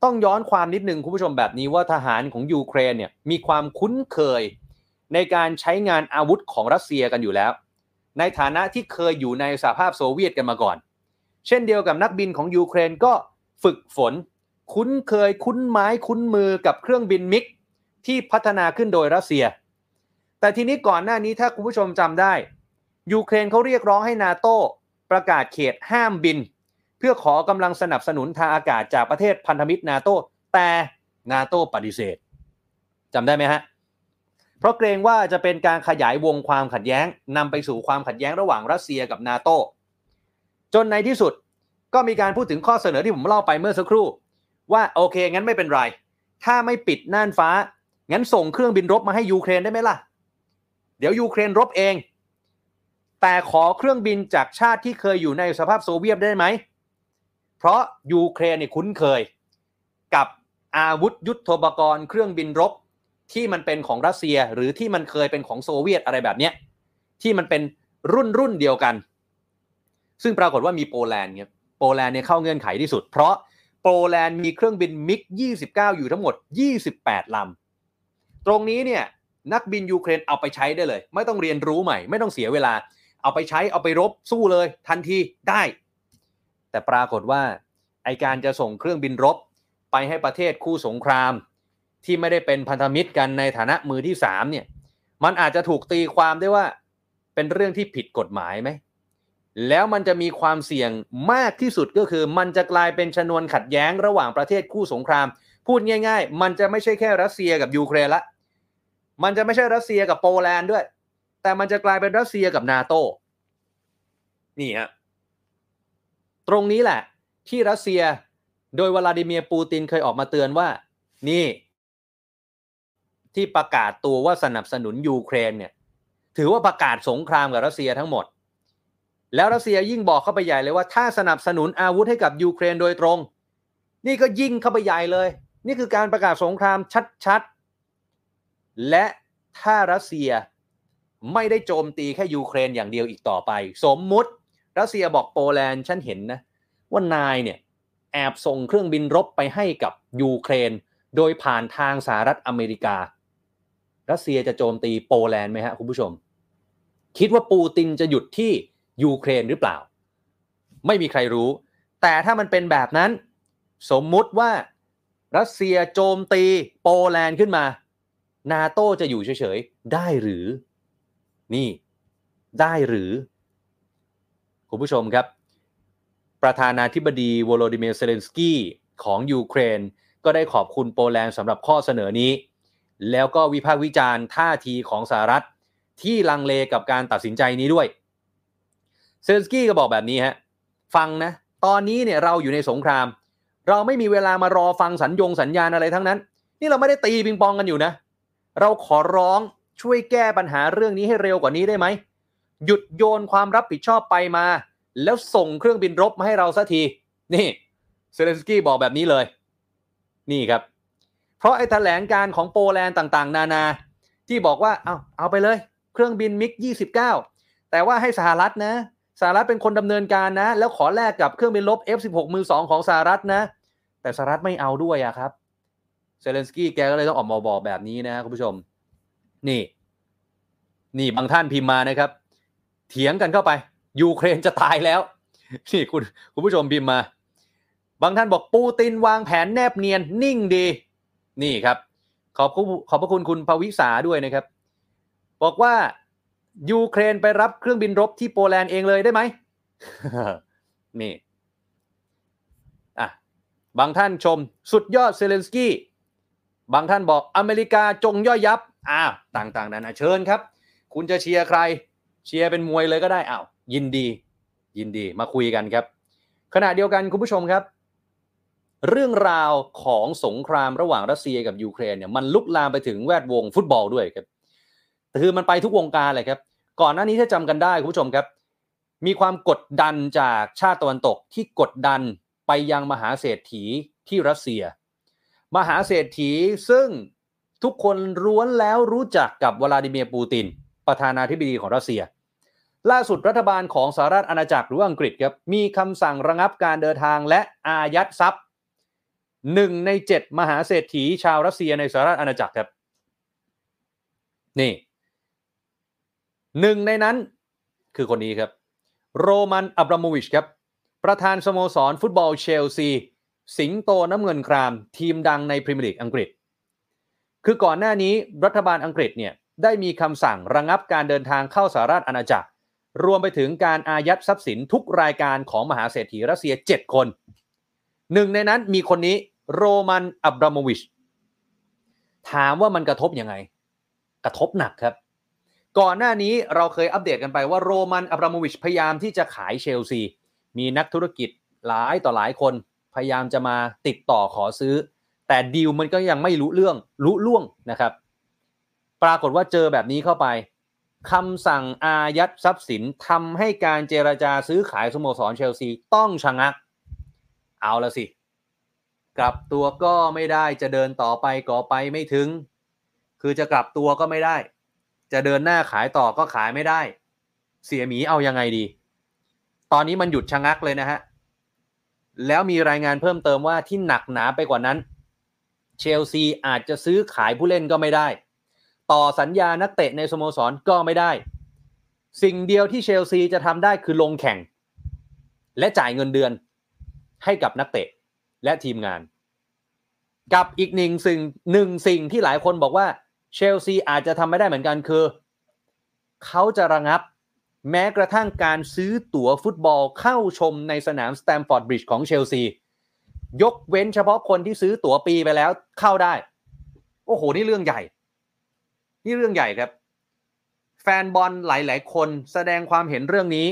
ต้องย้อนความนิดนึงคุณผู้ชมแบบนี้ว่าทหารของยูเครนเนี่ยมีความคุ้นเคยในการใช้งานอาวุธของรัสเซียกันอยู่แล้ว ในฐานะที่เคยอยู่ในสหภาพโซเวียตกันมาก่อน เช่นเดียวกับนักบินของยูเครนก็ฝึกฝน คุ้นเคยคุ้นไม้คุ้นมือกับเครื่องบินมิกที่พัฒนาขึ้นโดยรัสเซีย แต่ทีนี้ก่อนหน้านี้ถ้าคุณผู้ชมจำได้ ยูเครนเขาเรียกร้องให้นาโต้ประกาศเขตห้ามบิน เพื่อขอกำลังสนับสนุนทางอากาศจากประเทศพันธมิตรนาโต้แต่นาโต้ปฏิเสธจำได้ไหมฮะเพราะเกรงว่าจะเป็นการขยายวงความขัดแย้งนำไปสู่ความขัดแย้งระหว่างรัสเซียกับนาโต้จนในที่สุดก็มีการพูดถึงข้อเสนอที่ผมเล่าไปเมื่อสักครู่ ว่าโอเค งั้นไม่เป็นไร ถ้าไม่ปิดน่านฟ้า งั้นส่งเครื่องบินรบมาให้ยูเครนได้ไหมล่ะ เดี๋ยวยูเครนรบเอง แต่ขอเครื่องบินจากชาติที่เคยอยู่ในสหภาพโซเวียตได้ไหม เพราะยูเครนเนี่ยคุ้นเคย กับอาวุธยุทโธปกรณ์เครื่องบินรบที่มันเป็นของรัสเซียหรือที่มันเคยเป็นของโซเวียตอะไรแบบเนี้ยที่มันเป็นรุ่นรุ่นเดียวกัน ซึ่งปรากฏว่ามีโปแลนด์ครับโปแลนด์เนี่ยเข้าเงื่อนไขที่สุด เพราะโปแลนด์มีเครื่องบินมิก 29 อยู่ทั้งหมด 28 ลำ ตรงนี้เนี่ยนักบินยูเครนเอาไปใช้ได้เลย ไม่ต้องเรียนรู้ใหม่ ไม่ต้องเสียเวลา เอาไปใช้เอาไปรบสู้เลยทันทีได้ แต่ปรากฏว่าไอการจะส่งเครื่องบินรบไปให้ประเทศคู่สงคราม ที่ไม่ได้เป็นพันธมิตรกันในฐานะมือที่3เนี่ยมันอาจจะถูกตีความได้ว่าเป็นเรื่องที่ผิดกฎหมายไหมแล้วมันจะมีความเสี่ยงมากที่สุดก็คือ มันจะกลายเป็นชนวนขัดแย้งระหว่างประเทศคู่สงคราม พูดง่าย ๆ มันจะไม่ใช่แค่รัสเซียกับยูเครนละ มันจะไม่ใช่รัสเซียกับโปแลนด์ด้วย แต่มันจะกลายเป็นรัสเซียกับนาโตนี่ฮะตรงนี้แหละ ที่รัสเซียโดยวลาดิเมียร์ปูตินเคยออกมาเตือนว่า นี่ ที่ประกาศตัวว่าสนับสนุนยูเครนเนี่ย ถือว่าประกาศสงครามกับรัสเซียทั้งหมด แล้วรัสเซียยิ่งบอกเข้าไปใหญ่เลยว่าถ้าสนับสนุนอาวุธให้กับยูเครนโดยตรง นี่ก็ยิ่งเข้าไปใหญ่เลย นี่คือการประกาศสงครามชัดๆและถ้ารัสเซีย ไม่ได้โจมตีแค่ยูเครนอย่างเดียวอีกต่อไป สมมุติรัสเซียบอกโปแลนด์ฉันเห็นนะว่านายเนี่ยแอบส่งเครื่องบินรบไปให้กับยูเครน โดยผ่านทางสหรัฐอเมริกา รัสเซียจะโจมตีโปแลนด์ไหมฮะคุณผู้ชม คิดว่าปูตินจะหยุดที่ยูเครนหรือเปล่า ไม่มีใครรู้ แต่ถ้ามันเป็นแบบนั้น สมมุติว่ารัสเซียโจมตีโปแลนด์ขึ้นมา นาโตจะอยู่เฉยๆ ได้หรือ นี่ได้หรือ คุณผู้ชมครับ ประธานาธิบดีโวโลดิเมียร์เซเลนสกี้ของยูเครน ก็ได้ขอบคุณโปแลนด์สำหรับข้อเสนอนี้ แล้วก็วิพากษ์วิจารณ์ท่าทีของสหรัฐที่ลังเลกับการตัดสินใจนี้ด้วย เซเลนสกี้ก็บอกแบบนี้ฮะ ฟังนะ ตอนนี้เนี่ยเราอยู่ในสงคราม เราไม่มีเวลามารอฟังสัญญงสัญญาณอะไรทั้งนั้น นี่เราไม่ได้ตีปิงปองกันอยู่นะ เราขอร้อง ช่วยแก้ปัญหาเรื่องนี้ให้เร็วกว่านี้ได้ไหม หยุดโยนความรับผิดชอบไปมา แล้วส่งเครื่องบินรบมาให้เราสักที นี่เซเลนสกี้บอกแบบนี้เลย นี่ครับ เพราะไอ้แถลงการณ์ของโปแลนด์ต่างๆ นานา ที่บอกว่าเอาเอาไปเลย เครื่องบินมิก 29 แต่ว่าให้สหรัฐนะสหรัฐเป็นคนดำเนินการนะ แล้วขอแลกกับเครื่องบินรบ F16 มือสองของสหรัฐนะ แต่สหรัฐไม่เอาด้วยอะครับเซเลนสกี้แกก็เลยต้องออกมาบอกแบบนี้นะครับคุณผู้ชม นี่ นี่บางท่านพิมพ์มานะครับ เถียงกันเข้าไป ยูเครนจะตายแล้ว นี่คุณคุณผู้ชมพิมพ์มา บางท่านบอกปูตินวางแผนแนบเนียนนิ่งดี นี่ครับ ขอบคุณขอบพระคุณคุณภวิสาด้วยนะครับ บอกว่ายูเครนไปรับเครื่องบินรบที่โปแลนด์เองเลยได้ไหมนี่อะบางท่านชมสุดยอดเซเลนสกี้ บางท่านบอกอเมริกาจงย่อยยับ อ้าวต่างๆนานาเชิญครับ คุณจะเชียร์ใคร เชียร์เป็นมวยเลยก็ได้อ้าวยินดี ยินดีมาคุยกันครับ ขณะเดียวกันคุณผู้ชมครับ เรื่องราวของสงครามระหว่างรัสเซียกับยูเครนเนี่ยมันลุกลามไปถึงแวดวงฟุตบอลด้วยครับคือมันไปทุกวงการเลยครับ ก่อนหน้านี้ถ้าจำกันได้คุณผู้ชมครับ มีความกดดันจากชาติตะวันตกที่กดดันไปยังมหาเศรษฐีที่รัสเซีย มหาเศรษฐีซึ่ง ทุกคนร้วนแล้วรู้จักกับวลาดิเมียร์ปูติน ประธานาธิบดีของรัสเซีย ล่าสุดรัฐบาลของสหรัฐอาณาจักรหรืออังกฤษครับมีคำสั่งระงับการเดินทางและอายัดทรัพย์หนึ่งในเจ็ดมหาเศรษฐีชาวรัสเซียในสหรัฐอาณาจักรครับนี่หนึ่งในนั้นคือคนนี้ครับ โรมันอับราโมวิชครับ ประธานสโมสรฟุตบอลเชลซี สิงโตน้ำเงินคราม ทีมดังในพรีเมียร์ลีกอังกฤษ คือก่อนหน้านี้รัฐบาลอังกฤษเนี่ยได้มีคำสั่งระงับการเดินทางเข้าสหรัฐอาณาจักร รวมไปถึงการอายัดทรัพย์สินทุกรายการของมหาเศรษฐีรัสเซีย 7 คน หนึ่งในนั้นมีคนนี้โรมันอับราโมวิช ถามว่ามันกระทบยังไง กระทบหนักครับ ก่อนหน้านี้เราเคยอัปเดตกันไปว่าโรมันอับราโมวิชพยายามที่จะขายเชลซี มีนักธุรกิจหลายต่อหลายคน พยายามจะมาติดต่อขอซื้อ แต่ดีลมันก็ยังไม่รู้เรื่องรู้ล่วงนะครับ ปรากฏว่าเจอแบบนี้เข้าไปคำสั่งอายัดทรัพย์สินทำให้การเจรจาซื้อขายสโมสรเชลซีต้องชะงัก เอาละสิ กลับตัวก็ไม่ได้จะเดินต่อไปก็ไปไม่ถึง คือจะกลับตัวก็ไม่ได้ จะเดินหน้าขายต่อก็ขายไม่ได้ เสียหมีเอายังไงดี ตอนนี้มันหยุดชะงักเลยนะฮะ แล้วมีรายงานเพิ่มเติมว่าที่หนักหนาไปกว่านั้น เชลซีอาจจะซื้อขายผู้เล่นก็ไม่ได้ ต่อสัญญานักเตะในสโมสรก็ไม่ได้ สิ่งเดียวที่เชลซีจะทำได้คือลงแข่ง และจ่ายเงินเดือนให้กับนักเตะและทีมงาน กับอีกหนึ่งสิ่งหนึ่งสิ่งที่หลายคนบอกว่าเชลซีอาจจะทำไม่ได้เหมือนกันคือ เขาจะระงับแม้กระทั่งการซื้อตั๋วฟุตบอลเข้าชมในสนามสแตมฟอร์ดบริดจ์ของเชลซี ยกเว้นเฉพาะคนที่ซื้อตั๋วปีไปแล้วเข้าได้ โอ้โห นี่เรื่องใหญ่ นี่เรื่องใหญ่ครับ แฟนบอลหลาย ๆ คนแสดงความเห็นเรื่องนี้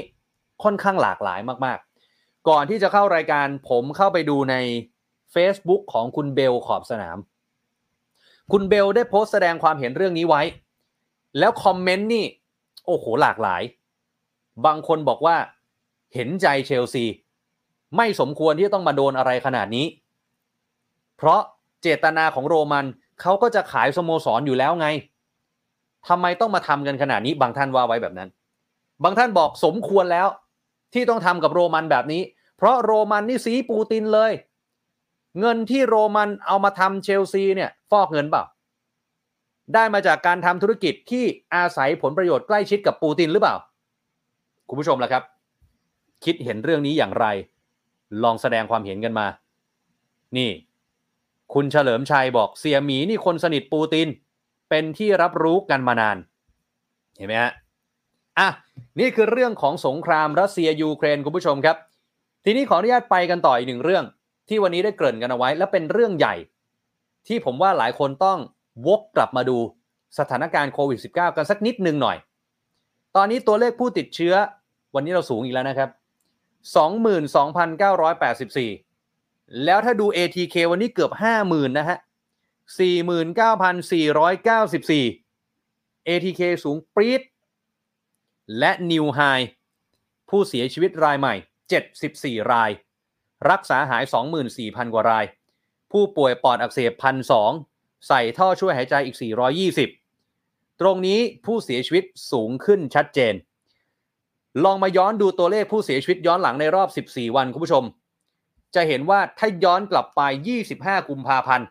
ค่อนข้างหลากหลายมาก ๆ ก่อนที่จะเข้ารายการผมเข้าไปดูใน Facebook ของคุณเบลขอบสนาม คุณเบลได้โพสต์แสดงความเห็นเรื่องนี้ไว้ แล้วคอมเมนต์นี่ โอ้โห หลากหลาย บางคนบอกว่า เห็นใจเชลซี ไม่สมควรที่จะต้องมาโดนอะไรขนาดนี้ เพราะเจตนาของโรมันเขาก็จะขายสโมสรออยู่แล้วไงทำไมต้องมาทำกันขนาดนี้บางท่านว่าไว้แบบนั้น บางท่านบอกสมควรแล้ว ที่ต้องทำกับโรมันแบบนี้ เพราะโรมันนี่สีปูตินเลย เงินที่โรมันเอามาทำเชลซีเนี่ย ฟอกเงินเปล่าได้มาจากการทำธุรกิจที่อาศัยผลประโยชน์ใกล้ชิดกับปูตินหรือเปล่า คุณผู้ชมล่ะครับ คิดเห็นเรื่องนี้อย่างไร ลองแสดงความเห็นกันมา นี่ คุณเฉลิมชัยบอกเสียหมีนี่คนสนิทปูติน เป็นที่รับรู้กันมานาน เห็นไหมฮะอะนี่คือเรื่องของสงครามรัสเซียยูเครนคุณผู้ชมครับ ทีนี้ขออนุญาตไปกันต่ออีกหนึ่งเรื่อง ที่วันนี้ได้เกริ่นกันเอาไว้ และเป็นเรื่องใหญ่ ที่ผมว่าหลายคนต้องวกกลับมาดูสถานการณ์โควิด -19 กันสักนิดนึงหน่อย ตอนนี้ตัวเลขผู้ติดเชื้อวันนี้เราสูงอีกแล้วนะครับ 22,984 แล้วถ้าดู ATK วันนี้เกือบ 50,000 นะฮะ 49,494 ATK สูงปรี๊ดและ New High ผู้เสียชีวิตรายใหม่ 74 ราย รักษาหาย 24,000 กว่าราย ผู้ป่วยปอดอักเสบ1,200ใส่ท่อช่วยหายใจอีก 420 ตรงนี้ผู้เสียชีวิตสูงขึ้นชัดเจน ลองมาย้อนดูตัวเลขผู้เสียชีวิตย้อนหลังในรอบ 14 วันคุณผู้ชม จะเห็นว่าถ้าย้อนกลับไป 25 กุมภาพันธ์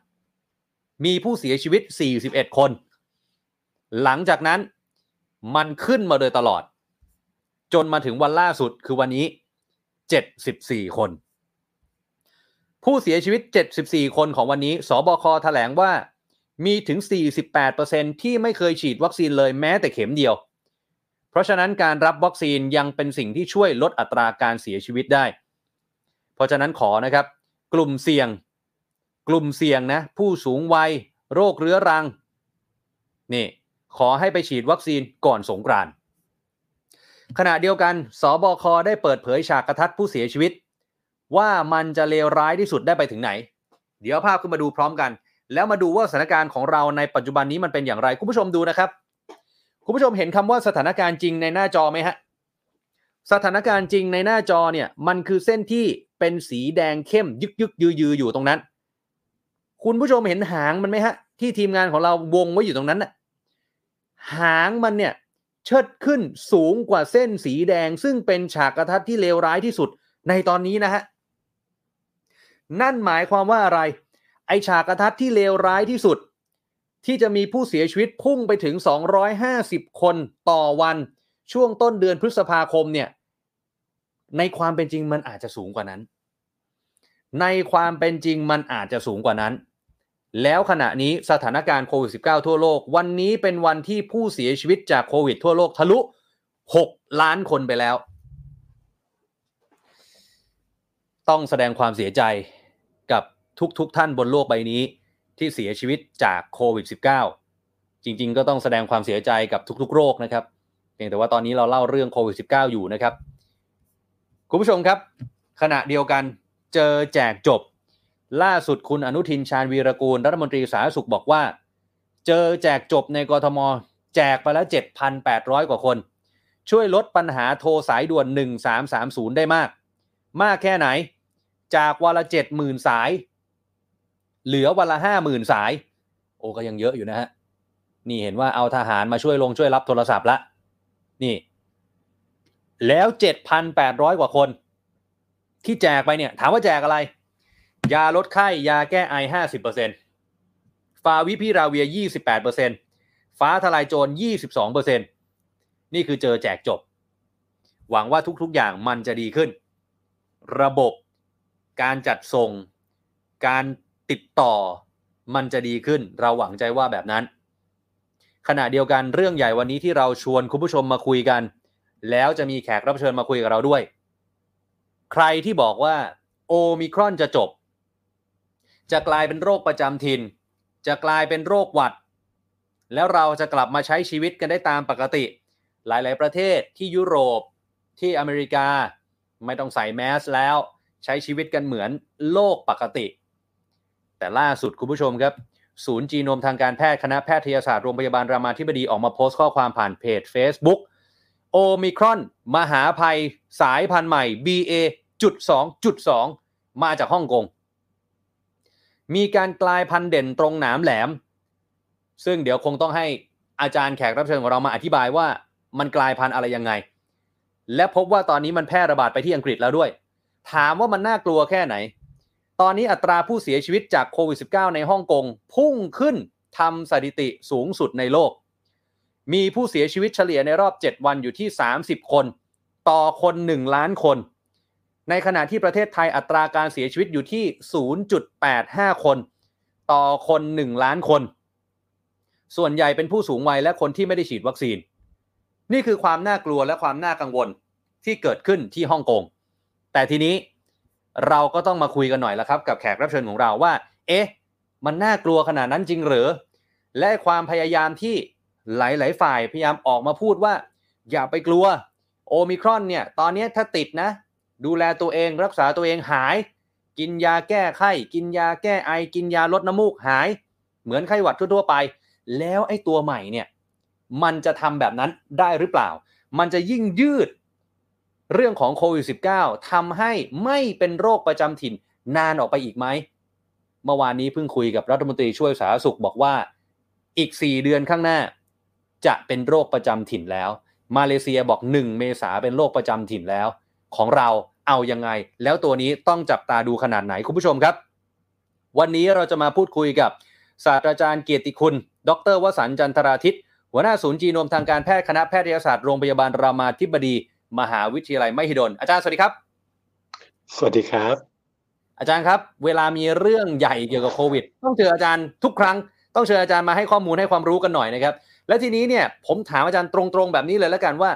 มีผู้เสียชีวิต 41 คน หลังจากนั้นมันขึ้นมาโดยตลอด จนมาถึงวันล่าสุดคือวันนี้ 74 คน ผู้เสียชีวิต 74 คนของวันนี้ สบคแถลงว่ามีถึง 48%ที่ไม่เคยฉีดวัคซีนเลยแม้แต่เข็มเดียว เพราะฉะนั้นการรับวัคซีนยังเป็นสิ่งที่ช่วยลดอัตราการเสียชีวิตได้ เพราะฉะนั้นขอนะครับ กลุ่มเสี่ยง กลุ่มเสี่ยงนะผู้สูงวัย โรคเรื้อรังนี่ขอให้ไปฉีดวัคซีนก่อนสงกรานต์ขณะเดียวกัน สบค ได้เปิดเผยฉากกระทัดผู้เสียชีวิต ว่ามันจะเลวร้ายที่สุดได้ไปถึงไหน เดี๋ยวภาพขึ้นมาดูพร้อมกัน แล้วมาดูว่าสถานการณ์ของเราในปัจจุบันนี้มันเป็นอย่างไร คุณผู้ชมดูนะครับ คุณผู้ชมเห็นคำว่าสถานการณ์จริงในหน้าจอไหมฮะ สถานการณ์จริงในหน้าจอเนี่ย มันคือเส้นที่เป็นสีแดงเข้มยึกยึกยือยืออยู่ตรงนั้น คุณผู้ชมเห็นหางมันไหมฮะ ที่ทีมงานของเราวงไว้อยู่ตรงนั้นน่ะหางมันเนี่ยเชิดขึ้นสูงกว่าเส้นสีแดง ซึ่งเป็นฉากกระทัดที่เลวร้ายที่สุดในตอนนี้นะฮะนั่นหมายความว่าอะไร ไอฉากกระทัดที่เลวร้ายที่สุด ที่จะมีผู้เสียชีวิตพุ่งไปถึง 250 คนต่อวันช่วงต้นเดือนพฤษภาคมเนี่ย ในความเป็นจริงมันอาจจะสูงกว่านั้น ในความเป็นจริงมันอาจจะสูงกว่านั้น แล้วขณะนี้สถานการณ์โควิด -19 ทั่วโลก วันนี้เป็นวันที่ผู้เสียชีวิตจากโควิดทั่วโลกทะลุ 6 ล้านคนไปแล้ว ต้องแสดงความเสียใจกับทุกๆทท่านบนโลกใบนี้ ที่เสียชีวิตจากโควิด -19 จริงๆ ก็ต้องแสดงความเสียใจกับทุกๆ โรคนะครับเพียงแต่ว่าตอนนี้เราเล่าเรื่องโควิด -19 อยู่นะครับ คุณผู้ชมครับ ขณะเดียวกันเจอแจกจบ ล่าสุดคุณอนุทินชาญวีรกูล รัฐมนตรีสาธารณสุขบอกว่า เจอแจกจบในกรทม แจกไปแล้ว 7,800 กว่าคน ช่วยลดปัญหาโทรสายด่วน 1330 ได้มาก มากแค่ไหน จากวันละ 70,000 สาย เหลือวันละ50,000สาย โอ้ก็ยังเยอะอยู่นะฮะ นี่เห็นว่าเอาทหารมาช่วยลงช่วยรับโทรศัพท์ละ นี่ แล้ว7,800กว่าคน ที่แจกไปเนี่ย ถามว่าแจกอะไร ยาลดไข้ยาแก้ไอห้าสิบเปอร์เซ็นฟาวิพิราเวีย28%ฟ้าทลายโจร22%นี่คือเจอแจกจบ หวังว่าทุกๆอย่างมันจะดีขึ้น ระบบการจัดส่ง การ ติดต่อมันจะดีขึ้น เราหวังใจว่าแบบนั้น ขณะเดียวกันเรื่องใหญ่วันนี้ที่เราชวนคุณผู้ชมมาคุยกัน แล้วจะมีแขกรับเชิญมาคุยกับเราด้วย ใครที่บอกว่าโอมิครอนจะจบ จะกลายเป็นโรคประจำถิ่นจะกลายเป็นโรคหวัด แล้วเราจะกลับมาใช้ชีวิตกันได้ตามปกติ หลาย ๆ ประเทศที่ยุโรปที่อเมริกา ไม่ต้องใส่แมสแล้ว ใช้ชีวิตกันเหมือนโลกปกติ แต่ล่าสุดคุณผู้ชมครับ ศูนย์จีโนมทางการแพทย์คณะแพทยศาสตร์โรงพยาบาลรามาธิบดีออกมาโพสต์ข้อความผ่านเพจ Facebook โอมิครอน มหาภัยสายพันธุ์ใหม่ BA.2.2 มาจากฮ่องกง มีการกลายพันธุ์เด่นตรงหนามแหลม ซึ่งเดี๋ยวคงต้องให้อาจารย์แขกรับเชิญของเรามาอธิบายว่ามันกลายพันธุ์อะไรยังไง และพบว่าตอนนี้มันแพร่ระบาดไปที่อังกฤษแล้วด้วย ถามว่ามันน่ากลัวแค่ไหน ตอนนี้อัตราผู้เสียชีวิตจากโควิด -19 ในฮ่องกงพุ่งขึ้นทำสถิติสูงสุดในโลก มีผู้เสียชีวิตเฉลี่ยในรอบ 7 วันอยู่ที่ 30 คน ต่อคน 1 ล้านคน ในขณะที่ประเทศไทยอัตราการเสียชีวิตอยู่ที่ 0.85 คน ต่อคน 1 ล้านคน ส่วนใหญ่เป็นผู้สูงวัยและคนที่ไม่ได้ฉีดวัคซีน นี่คือความน่ากลัวและความน่ากังวลที่เกิดขึ้นที่ฮ่องกงแต่ทีนี้ เราก็ต้องมาคุยกันหน่อยแล้วครับ กับแขกรับเชิญของเราว่า เอ๊ะ มันน่ากลัวขนาดนั้นจริงหรือ และความพยายามที่หลาย ๆ ฝ่ายพยายามออกมาพูดว่า อย่าไปกลัวโอมิครอนเนี่ย ตอนนี้ถ้าติดนะ ดูแลตัวเองรักษาตัวเองหาย กินยาแก้ไข้ กินยาแก้ไอ กินยาลดน้ำมูกหาย เหมือนไข้หวัดทั่ว ๆ ไป แล้วไอ้ตัวใหม่เนี่ย มันจะทำแบบนั้นได้หรือเปล่า มันจะยิ่งยืด เรื่องของโควิด -19 ทำให้ไม่เป็นโรคประจำถิ่นนานออกไปอีกไหม เมื่อวานนี้เพิ่งคุยกับรัฐมนตรีช่วยสาธารณสุขบอกว่าอีก 4 เดือนข้างหน้า จะเป็นโรคประจำถิ่นแล้ว มาเลเซียบอก 1 เมษาเป็นโรคประจำถิ่นแล้ว ของเราเอายังไง แล้วตัวนี้ต้องจับตาดูขนาดไหนคุณผู้ชมครับ วันนี้เราจะมาพูดคุยกับศาสตราจารย์เกียรติคุณ ดรวสันต์จันทราทิต หัวหน้าศูนย์จีโนมทางการแพทย์คณะแพทยศาสตร์โรงพยาบาลรามาธิบดี มหาวิทยาลัยมหิดล อาจารย์สวัสดีครับ
สวัสดีครับ
อาจารย์ครับ เวลามีเรื่องใหญ่เกี่ยวกับโควิด ต้องเจออาจารย์ทุกครั้ง ต้องเชิญอาจารย์มาให้ข้อมูลให้ความรู้กันหน่อยนะครับ และทีนี้เนี่ยผมถามอาจารย์ตรงๆแบบนี้เลยแล้วกันว่า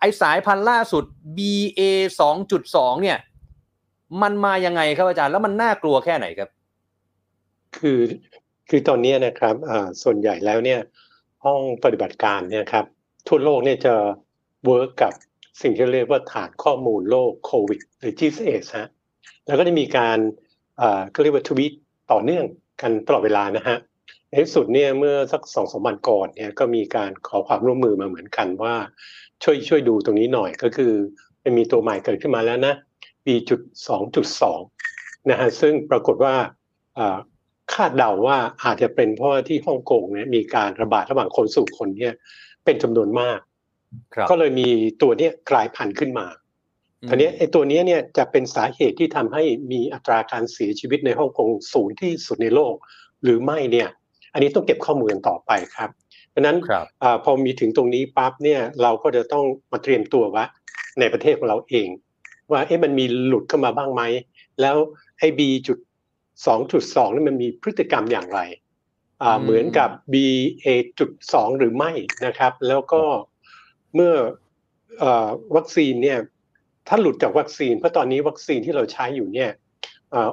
ไอสายพันธุ์ล่าสุด BA 2.2เนี่ย มันมายังไงครับอาจารย์แล้วมันน่ากลัวแค่ไหนครับ
คือคือตอนนี้นะครับส่วนใหญ่แล้วเนี่ยห้องปฏิบัติการเนี่ยครับทั่วโลกเนี่ยจะเวิร์กกับ สิ่งที่เรียกว่าฐานข้อมูลโรคโควิด หรือ GCS ฮะแล้วก็ได้มีการเขาเรียกว่าทวีตต่อเนื่องกันตลอดเวลานะฮะในที่สุดเนี่ยเมื่อสักสองสมวันก่อนเนี่ยก็มีการขอความร่วมมือมาเหมือนกันว่า ช่วยช่วยดูตรงนี้หน่อยก็คือมันมีตัวใหม่เกิดขึ้นมาแล้วนะ B.2.2 นะฮะซึ่งปรากฏว่าคาดเดาว่าอาจจะเป็นเพราะที่ฮ่องกงเนี่ยมีการระบาดระหว่างคนสู่คนเนี่ยเป็นจำนวนมาก ก็เลยมีตัวเนี้ยกลายพันธุ์ขึ้นมาทีนี้ไอ้ตัวนี้เนี่ยจะเป็นสาเหตุที่ทำให้มีอัตราการเสียชีวิตในฮ่องกงสูงที่สุดในโลก หรือไม่เนี่ย อันนี้ต้องเก็บข้อมูลต่อไปครับในราะฉะนั้น
ครับ
อาพอมีถึงตรงนี้ปั๊บเนี่ยเราก็จะต้องมาเตรียมตัวไว้ในประเทศของเราเอง ว่าเอ๊ะมันมีหลุดเข้ามาบ้างไหม แล้วไอ้ B จุดสองจุดสองนี่มันมีพฤติกรรมอย่างไรอ่า
อืม
เหมือนกับ B A จุดสองหรือไม่นะครับ แล้วก็ เมื่ออวัคซีนเนี่ยถ้าหลุดจากวัคซีนเพราะตอนนี้วัคซีนที่เราใช้อยู่เนี่ย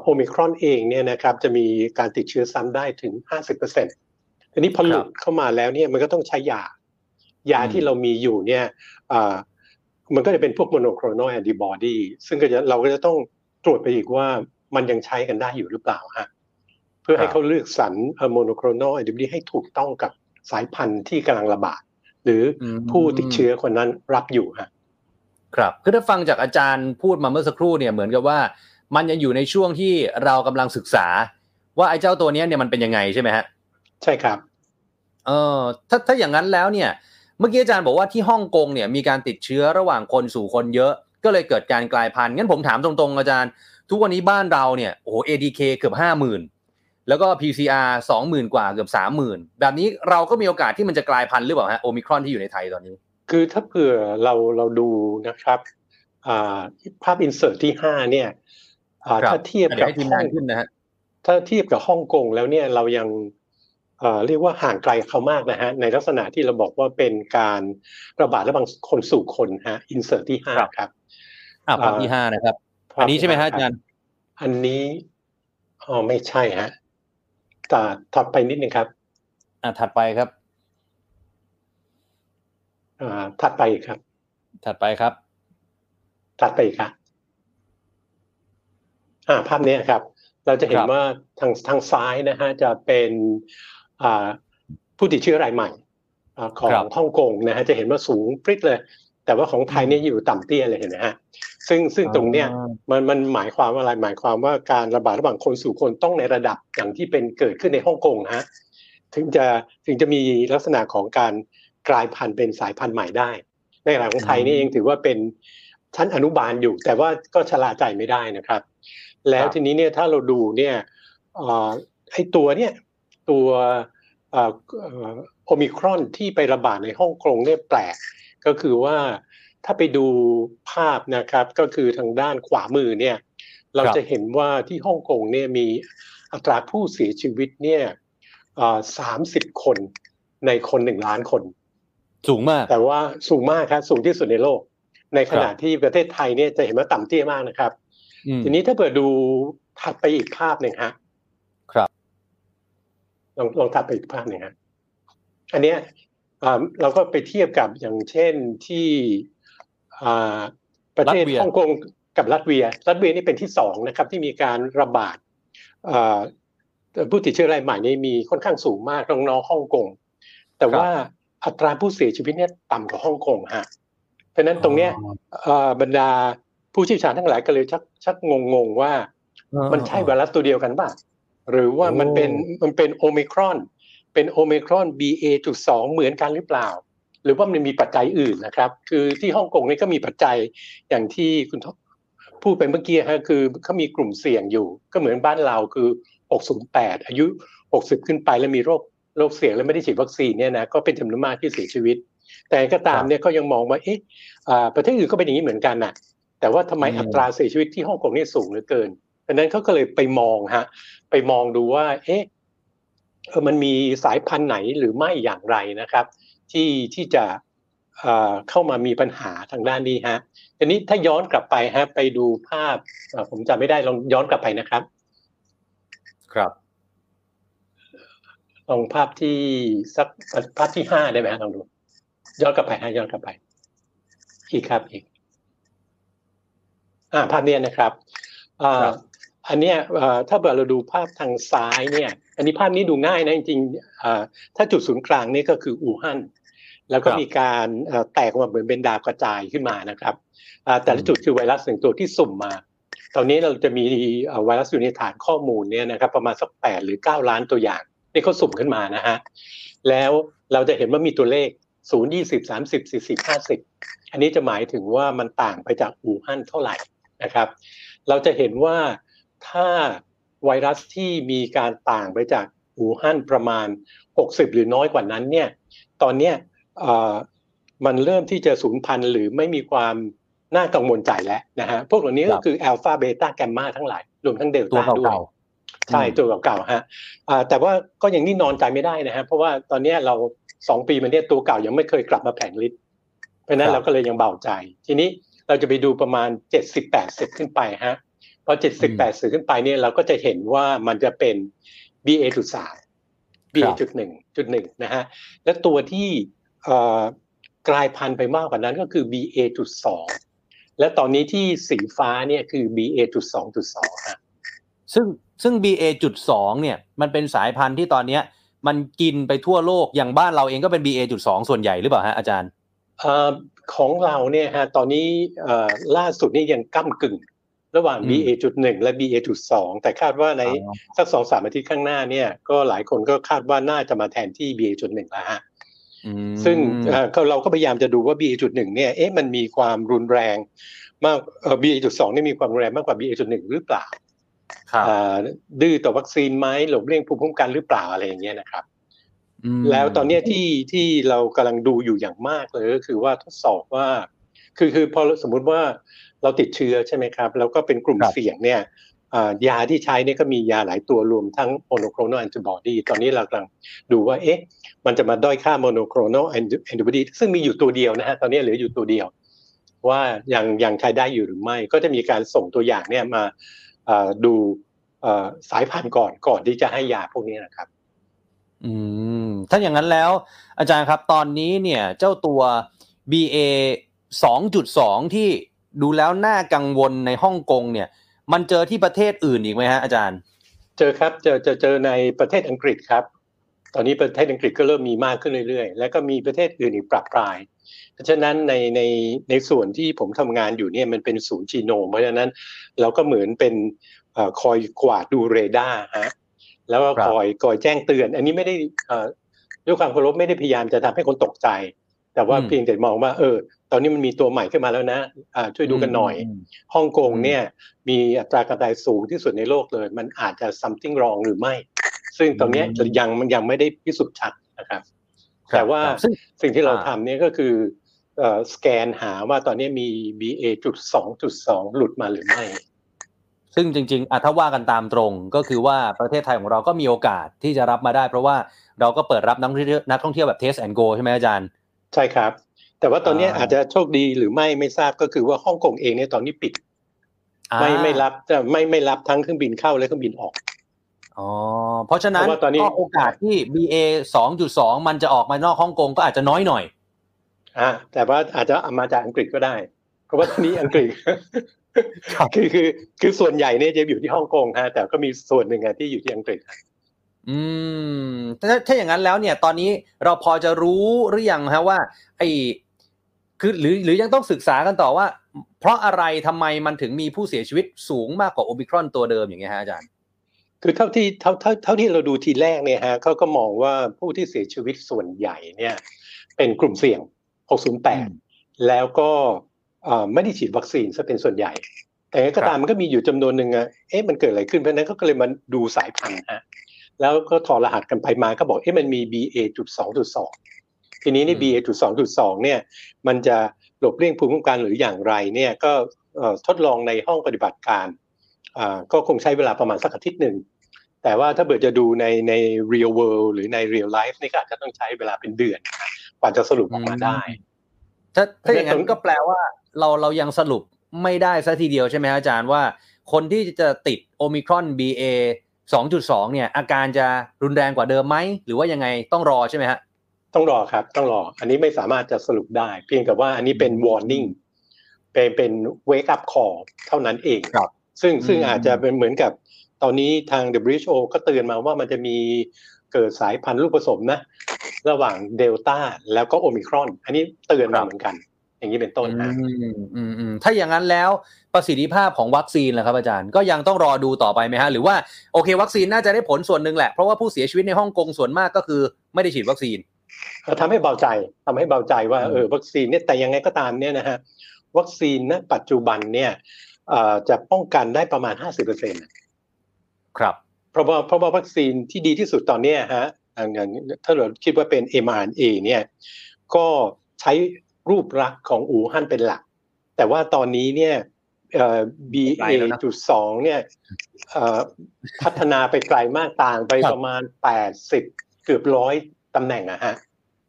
โอมิครอนเองเนี่ยนะครับจะมีการติดเชื้อซ้ำได้ถึง 50%ทีนี้พอหลุดเข้ามาแล้วเนี่ยมันก็ต้องใช้ยายาที่เรามีอยู่เนี่ยมันก็จะเป็นพวก monoclonal antibody ซึ่งก็จะเราก็จะต้องตรวจไปอีกว่ามันยังใช้กันได้อยู่หรือเปล่าฮะเพื่อให้เขาเลือกสรร monoclonal antibody ให้ถูกต้องกับสายพันธุ์ที่กำลังระบาด หรืออ
ม
ผู้ติดเชื้อคนนั้นรับอยู่ฮะ
ครับคือถ้าฟังจากอาจารย์พูดมาเมื่อสักครู่เนี่ยเหมือนกับว่า มันยังอยู่ในช่วงที่เรากำลังศึกษา ว่าไอ้เจ้าตัวเนี้ยเนี่ยมันเป็นยังไงใช่ไหมฮะ
ใช่ครับ
เออถ้าถ้าอย่างนั้นแล้วเนี่ย เมื่อกี้อาจารย์บอกว่าที่ฮ่องกงเนี่ยมีการติดเชื้อระหว่างคนสู่คนเยอะ ก็เลยเกิดการกลายพันธุ์งั้นผมถามตรงๆอาจารย์ ทุกวันนี้บ้านเราเนี่ยโอ้โห ADK เกือบห้าหมื่น แล้วก็ PCR สองหมื่นกว่าเกือบสามหมื่นแบบนี้เราก็มีโอกาสที่มันจะกลายพันธุ์หรือเปล่าฮะโอมิครอนที่อยู่ในไทยตอนนี้
คือถ้าเผื่อเราเราดูนะครับอ่าภาพอินเสิร์ตที่ห้าเนี่ยอ่า
ครับ
ถ้าเทียบ
เดี๋ย
กับ
วให้ทีมงานขึ้นนะฮะ
ถ้าเทียบกับฮ่องกงแล้วเนี่ยเรายังเอ่อเรียกว่าห่างไกลเขามากนะฮะในลักษณะที่เราบอกว่าเป็นการระบาดระหว่างคนสู่คนฮะอินเสิร์ตที่ห้า
ครับ
ครับ
อ่าภาพที่ห้านะครับ อันนี้ใช่ไหมฮะอาจารย์
อันนี้อ๋อไม่ใช่ฮะแต่ ถัดไปนิดนึงครับ
อ่าถัดไปครับ
อ่าถัดไปอีกครับ
ถัดไปครับ
ถัดไปอีกครับอ่าภาพนี้ครับ เราจะเห็น
ครับ
ว่าทางทางซ้ายนะฮะจะเป็นอ่าผู้ติดเชื้อรายใหม่อ่าของ
ครับ
ฮ่องกงนะฮะจะเห็นว่าสูงปริ๊ดเลย แต่ว่าของไทยเนี่ยอยู่ต่ำเตี้ยเลยเห็นไหมฮะซึ่งซึ่งตรงเนี้ย
อ่า
มันมันหมายความว่าอะไรหมายความว่าการระบาดระหว่างคนสู่คนต้องในระดับอย่างที่เป็นเกิดขึ้นในฮ่องกงนะฮะถึงจะถึงจะมีลักษณะของการกลายพันธุ์เป็นสายพันธุ์ใหม่ได้ ในขณะของไทยนี่เองถือว่าเป็นชั้นอนุบาลอยู่ แต่ว่าก็ชะลาใจไม่ได้นะครับ แล้ว
ครับ
ทีนี้เนี่ยถ้าเราดูเนี่ยเอ่อไอ้ตัวเนี่ยตัวเอ่อเอ่อโอมิครอนที่ไประบาดในฮ่องกงเนี่ยแปลก ก็คือว่าถ้าไปดูภาพนะครับก็คือทางด้านขวามือเนี่ยเรา
ครับ
จะเห็นว่าที่ฮ่องกงเนี่ยมีอัตราผู้เสียชีวิตเนี่ยสามสิบคนในคนหนึ่งล้านคน
สูงมาก
แต่ว่าสูงมากครับสูงที่สุดในโลก ในขณะ
ครับ
ที่ประเทศไทยเนี่ยจะเห็นว่าต่ำเตี้ยมากนะครับ
อืม
ทีนี้ถ้าเปิดดูถัดไปอีกภาพหนึ่งฮะ
ครับ
ลองลองถัดไปอีกภาพหนึ่งฮะอันเนี้ยอ่า เราก็ไปเทียบกับอย่างเช่นที่อ่าประเทศ
รัสเวีย
ฮ่องกงกับรัสเวีย รัสเวียนี่เป็นที่สองนะครับที่มีการระบาดอ่าผู้ติดเชื้อรายใหม่นี่มีค่อนข้างสูงมากน้องๆฮ่องกงแต่ว่าอัตราผู้เสียชีวิตเนี่ยต่ำกว่าฮ่องกงฮะเพราะฉะนั้นตรงเนี้ยเอ่อบรรดาผู้เชี่ยวชาญทั้งหลายก็เลยชักชักงงงๆว่า มันใช่ไวรัสตัวเดียวกันป่ะหรือว่ามันเป็นมันเป็นโอมิครอน เป็นโอมิครอน BA จุดสองเหมือนกันหรือเปล่า หรือว่ามันมีปัจจัยอื่นนะครับ คือที่ฮ่องกงนี่ก็มีปัจจัยอย่างที่คุณทพูดไปเมื่อกี้ฮะคือเขามีกลุ่มเสี่ยงอยู่ ก็เหมือนบ้านเราคือ 608 อายุ 60 ขึ้นไปแล้วมีโรคโรคเสี่ยงแล้วไม่ได้ฉีดวัคซีนเนี่ยนะก็เป็นจำนวนมากที่เสียชีวิต แต่ก็ตามเนี่ยก็ยังมองว่าเอ๊ะอ่าประเทศอื่นก็เป็นอย่างนี้เหมือนกันน่ะแต่ว่าทำไม
อืม
อัตราเสียชีวิตที่ฮ่องกงนี่สูงเหลือเกินดังนั้นเขาก็เลยไปมองฮะไปมองดูว่า เอ๊ะเออ มันมีสายพันธุ์ไหนหรือไม่อย่างไรนะครับ ที่ที่จะเอ่อเข้ามามีปัญหาทางด้านนี้ฮะทีนี้ถ้าย้อนกลับไปฮะไปดูภาพเอ่อผมจำไม่ได้ลองย้อนกลับไปนะครับ
ครับ
ลองภาพที่สักภาพที่ห้าได้ไหมฮะลองดู ย้อนกลับไปฮะย้อนกลับไป อีกครับอีก อ่าภาพเนี้ยนะครับอ่า
ครับ
อันเนี้ยเอ่อถ้าเกิดเราดูภาพทางซ้ายเนี่ย อันนี้ภาพนี้ดูง่ายนะจริงๆอ่าถ้าจุดศูนย์กลางนี่ก็คืออู่ฮั่นแล้วก็
ครับ
มีการเอ่อแตกออกมาเหมือนเป็นดาวกระจายขึ้นมานะครับอ่าแต่ละจุดคือไวรัสหนึ่งตัวที่สุ่มมา ตอนนี้เราจะมีเอ่อไวรัสอยู่ในฐานข้อมูลเนี่ยนะครับประมาณสักแปดหรือเก้าล้านตัวอย่างนี่เขาสุ่มขึ้นมานะฮะแล้วเราจะเห็นว่ามีตัวเลขศูนย์ยี่สิบสามสิบสี่สิบห้าสิบอันนี้จะหมายถึงว่ามันต่างไปจากอู่ฮั่นเท่าไหร่นะครับ เราจะเห็นว่าถ้า ไวรัสที่มีการต่างไปจากอู่ฮั่นประมาณ 60 หรือน้อยกว่านั้นเนี่ยตอนเนี้ยเอ่อมันเริ่มที่จะสูญพันธุ์หรือไม่มีความน่ากังวลใจแล้วนะฮะพวกเหล่านี้
ครั
ก็
บ
คืออัลฟาเบต้าแกมมาทั้งหลายรวมทั้งเดล
ตัว
ต้าด้วย
เก่า
ใช่
อืม
ตัวเก่าๆฮะอ่าแต่ว่าก็ยังนิ่งนอนใจไม่ได้นะฮะเพราะว่าตอนเนี้ยเราสองปีมาเนี้ยตัวเก่ายังไม่เคยกลับมาแผงฤทธิ์เพราะฉะนั้นเราก็เลยยังเบาใจ ทีนี้เราจะไปดูประมาณเจ็ดสิบแปดสิบขึ้นไปฮะ พอเจ็ดสิบแปดสิบขึ้นไปเนี่ยเราก็จะเห็นว่ามันจะเป็น BA จุดสาม BA จุดหนึ่งจุดหนึ่งนะฮะและตัวที่เอ่อกลายพันธุ์ไปมากกว่านั้นก็คือ BA จุดสองและตอนนี้ที่สีฟ้าเนี่ยคือ BA จุดสองจุดสองฮะ
ซึ่งซึ่ง BA จุดสองเนี่ยมันเป็นสายพันธุ์ที่ตอนเนี้ยมันกินไปทั่วโลกอย่างบ้านเราเองก็เป็น BA จุดสองส่วนใหญ่หรือเปล่าฮะอาจารย์
เอ่อของเราเนี่ยฮะตอนนี้เอ่อล่าสุดนี่ยังก้ากึ่ง ระหว่าง
อืม
BA จุดหนึ่งและ BA จุดสองแต่คาดว่าใน
อ๋อ
สักสองสามอาทิตย์ข้างหน้าเนี่ยก็หลายคนก็คาดว่าน่าจะมาแทนที่ BA จุดหนึ่งแล้วฮะ
อืม
ซึ่งเอ่อก็เราก็พยายามจะดูว่า BA จุดหนึ่งเนี่ยเอ๊ะมันมีความรุนแรงมากเอ่อ BA จุดสองนี่มีความรุนแรงมากกว่า BA จุดหนึ่งหรือเปล่า
ครับ
อ่าดื้อต่อวัคซีนไหมหลบเลี่ยงภูมิคุ้มกันหรือเปล่าอะไรอย่างเงี้ยนะครับ
อืม
แล้วตอนเนี้ยที่ที่เรากำลังดูอยู่อย่างมากเลยก็คือว่าทดสอบว่า คือคือพอสมมุติว่า เราติดเชื้อใช่ไหมครับ แล้วก็เป็นกลุ่ม
ครับ
เสี่ยงเนี่ยอ่ายาที่ใช้เนี่ยก็มียาหลายตัวรวมทั้งโมโนโคร n a l แอนติบอดีตอนนี้เรากำลังดูว่าเอ๊ะมันจะมาด้อยค่าโมโนโคร n a l แอนติบอดีซึ่งมีอยู่ตัวเดียวนะฮะตอนนี้เหลืออยู่ตัวเดียว ว่ายังยังใช้ได้อยู่หรือไม่ ก็จะมีการส่งตัวอย่างเนี่ยมาอ่าดูอ่าสายพันธุ์ก่อนก่อนที่จะให้ยาพวกนี้นะครับ
อืมถ้าอย่างนั้นแล้ว อาจารย์ครับตอนนี้เนี่ยเจ้าตัว BA 2.2 ที่ ดูแล้วน่ากังวลในฮ่องกงเนี่ย มันเจอที่ประเทศอื่นอีกไหมฮะอาจารย์
เจอครับเจอเจอเจอในประเทศอังกฤษครับ ตอนนี้ประเทศอังกฤษก็เริ่มมีมากขึ้นเรื่อยๆ แล้วก็มีประเทศอื่นอีกปรับปราย เพราะฉะนั้นในในในส่วนที่ผมทำงานอยู่เนี่ยมันเป็นศูนย์จีโนมเพราะฉะนั้นเราก็เหมือนเป็นเอ่อคอยกวาดดูเรดาร์ฮะแล้วก็
ครับ
คอยคอยแจ้งเตือน อันนี้ไม่ได้เอ่อด้วยความเคารพไม่ได้พยายามจะทำให้คนตกใจ แต่ว่า
อืม
เพียงแต่มองว่าเออตอนนี้มันมีตัวใหม่ขึ้นมาแล้วนะอ่าช่วยดูกันหน่อย
ม
ฮ่องกง
อืม
เนี่ย มีอัตราการตายสูงที่สุดในโลกเลย มันอาจจะ something wrong หรือไม่ ซึ่งตรงเนี้ย
อืม
ยังมันยังไม่ได้พิสูจน์ชัดนะครับ
ครับ
แต่ว่า
ครับซึ่ง
สิ่งที่เรา
อ่า
ทำเนี่ยก็คือเอ่อสแกนหาว่าตอนนี้มี BA จุดสองจุดสองหลุดมาหรือไม่
ซึ่งจริงๆอะถ้าว่ากันตามตรงก็คือว่าประเทศไทยของเราก็มีโอกาสที่จะรับมาได้ เพราะว่าเราก็เปิดรับนักท่องเที่ยวนักท่องเที่ยวแบบ test and go ใช่ไหมอาจารย์
ใช่ครับ แต่ว่าตอนเนี้ย
อ่า
อาจจะโชคดีหรือไม่ไม่ทราบก็คือว่าฮ่องกงเองเนี่ยตอนนี้ปิด ไม่
อ่า
ไม่รับจะไม่ไม่รับทั้งเครื่องบินเข้าและเครื่องบินออก
อ๋อเพราะฉะนั้น
เพราะว่าตอนนี้
ก็โอกาสที่ BA 2.2มันจะออกมานอกฮ่องกงก็อาจจะน้อยหน่อย
อ่าแต่ว่าอาจจะเอามาจากอังกฤษก็ได้ เพราะว่าตอนนี้อังกฤษ
ครับ
คือคือคือส่วนใหญ่เนี่ยจะอยู่ที่ฮ่องกงฮะแต่ก็มีส่วนหนึ่งอะที่อยู่ที่อังกฤษ
อืมถ้าถ้าอย่างนั้นแล้วเนี่ย ตอนนี้เราพอจะรู้หรือยังฮะว่า ไอ้ คือหรือหรือยังต้องศึกษากันต่อว่า เพราะอะไรทำไมมันถึงมีผู้เสียชีวิตสูงมากกว่าโอมิครอนตัวเดิมอย่างเงี้ยฮะอาจารย์
คือเท่าที่เท่าเท่าเท่าที่เราดูทีแรกเนี่ยฮะเขาก็มองว่าผู้ที่เสียชีวิตส่วนใหญ่เนี่ย เป็นกลุ่มเสี่ยง 608 แล้วก็ไม่ได้ฉีดวัคซีนซะเป็นส่วนใหญ่ แต่ก็ตามมันก็มีอยู่จำนวนหนึ่งอะเอ๊ะมันเกิดอะไรขึ้นเพราะนั้นก็เลยมาดูสายพันธุ์ฮะแล้วก็ถอดรหัสกันไปมาก็บอกเอ๊ะมันมี BA.2.2 ทีนี้นี่
อืม
BA จุดสองจุดสองเนี่ยมันจะหลบเลี่ยงภูมิคุ้มกันหรืออย่างไรเนี่ยก็เอ่อทดลองในห้องปฏิบัติการอ่าก็คงใช้เวลาประมาณสักอาทิตย์หนึ่งแต่ว่าถ้าเบิดจะดูในใน real world หรือใน real life นี่ก็อาจจะต้องใช้เวลาเป็นเดือนนะกว่าจะสรุปออกมาได้
ถ้าถ้าอย่างนั้
เพราะฉะนั้นน
ก็แปลว่าเราเรายังสรุปไม่ได้ซะทีเดียวใช่ไหมฮะอาจารย์ว่า คนที่จะติดโอมิครอน BA 2.2 เนี่ย อาการจะรุนแรงกว่าเดิมไหม หรือว่ายังไงต้องรอใช่ไหมฮะ
ต้องรอครับ ต้องรอ อันนี้ไม่สามารถจะสรุปได้ เพียงแต่ว่าอันนี้เป็น warning เป็นเป็น wake up call เท่านั้นเอง
ครับ
ซึ่งซึ่ง
อืม
อาจจะเป็นเหมือนกับตอนนี้ทาง WHO ก็เตือนมาว่ามันจะมีเกิดสายพันธุ์ลูกผสมนะ ระหว่างเดลต้าแล้วก็โอมิครอน อันนี้เตือนมาเหมือนกัน อย่างนี้เป็นต้นนะ
อืมอืมอืมถ้าอย่างนั้นแล้วประสิทธิภาพของวัคซีนล่ะครับอาจารย์ก็ยังต้องรอดูต่อไปไหมฮะ หรือว่าโอเค วัคซีนน่าจะได้ผลส่วนหนึ่งแหละ เพราะว่าผู้เสียชีวิตในฮ่องกงส่วนมากก็คือไม่ได้ฉีดวัคซีน
ทำให้เบาใจทำให้เบาใจว่า
อืม
เออวัคซีนเนี่ยแต่ยังไงก็ตามเนี่ยนะฮะวัคซีนณปัจจุบันเนี่ยเอ่อจะป้องกันได้ประมาณ 50%เค
รับ
เพราะว่าเพราะว่าวัคซีนที่ดีที่สุดตอนเนี้ยฮะอย่างถ้าเราคิดว่าเป็น mRNA เนี่ยก็ใช้รูปลักษณ์ของอู่ฮั่นเป็นหลัก แต่ว่าตอนนี้เนี่ยเอ่อ BA จุดสองเนี่ยเอ่อพัฒนาไปไกลมากต่างไปประมาณแปดสิบเกือบร้อย ตำแหน่งอะฮะ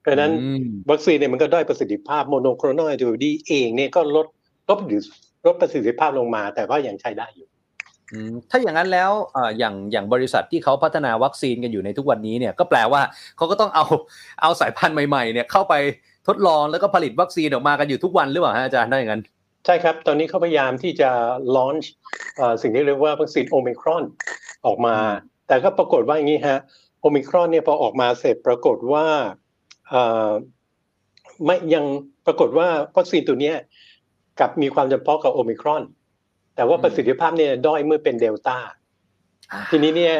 เพราะฉะนั้น
อืม
วัคซีนเนี่ยมันก็ด้อยประสิทธิภาพ monoclonal antibody เองเนี่ยก็ลดลดหรือลดประสิทธิภาพลงมา แต่ว่ายังใช้ได้อยู่
อืมถ้าอย่างนั้นแล้วเอ่ออย่างอย่างบริษัทที่เขาพัฒนาวัคซีนกันอยู่ในทุกวันนี้เนี่ยก็แปลว่าเขาก็ต้องเอาเอาสายพันธุ์ใหม่ๆเนี่ยเข้าไปทดลองแล้วก็ผลิตวัคซีนออกมากันอยู่ทุกวันหรือเปล่าฮะอาจารย์ถ้าอย่างนั้น
ใช่ครับ ตอนนี้เขาพยายามที่จะ launch เอ่อสิ่งที่เรียกว่าวัคซีนโอมิครอนออกมา แต่ก็ปรากฏว่าอย่างนี้ฮะ โอมิครอนเนี่ยพอออกมาเสร็จปรากฏว่าเอ่อไม่ยังปรากฏว่าวัคซีนตัวเนี้ยกลับมีความจำเพาะกับโอมิครอน แต่ว่า
อืม
ประสิทธิภาพเนี่ยด้อยเมื่อเป็นเดลต้า
อ่า
ทีนี้เนี่ย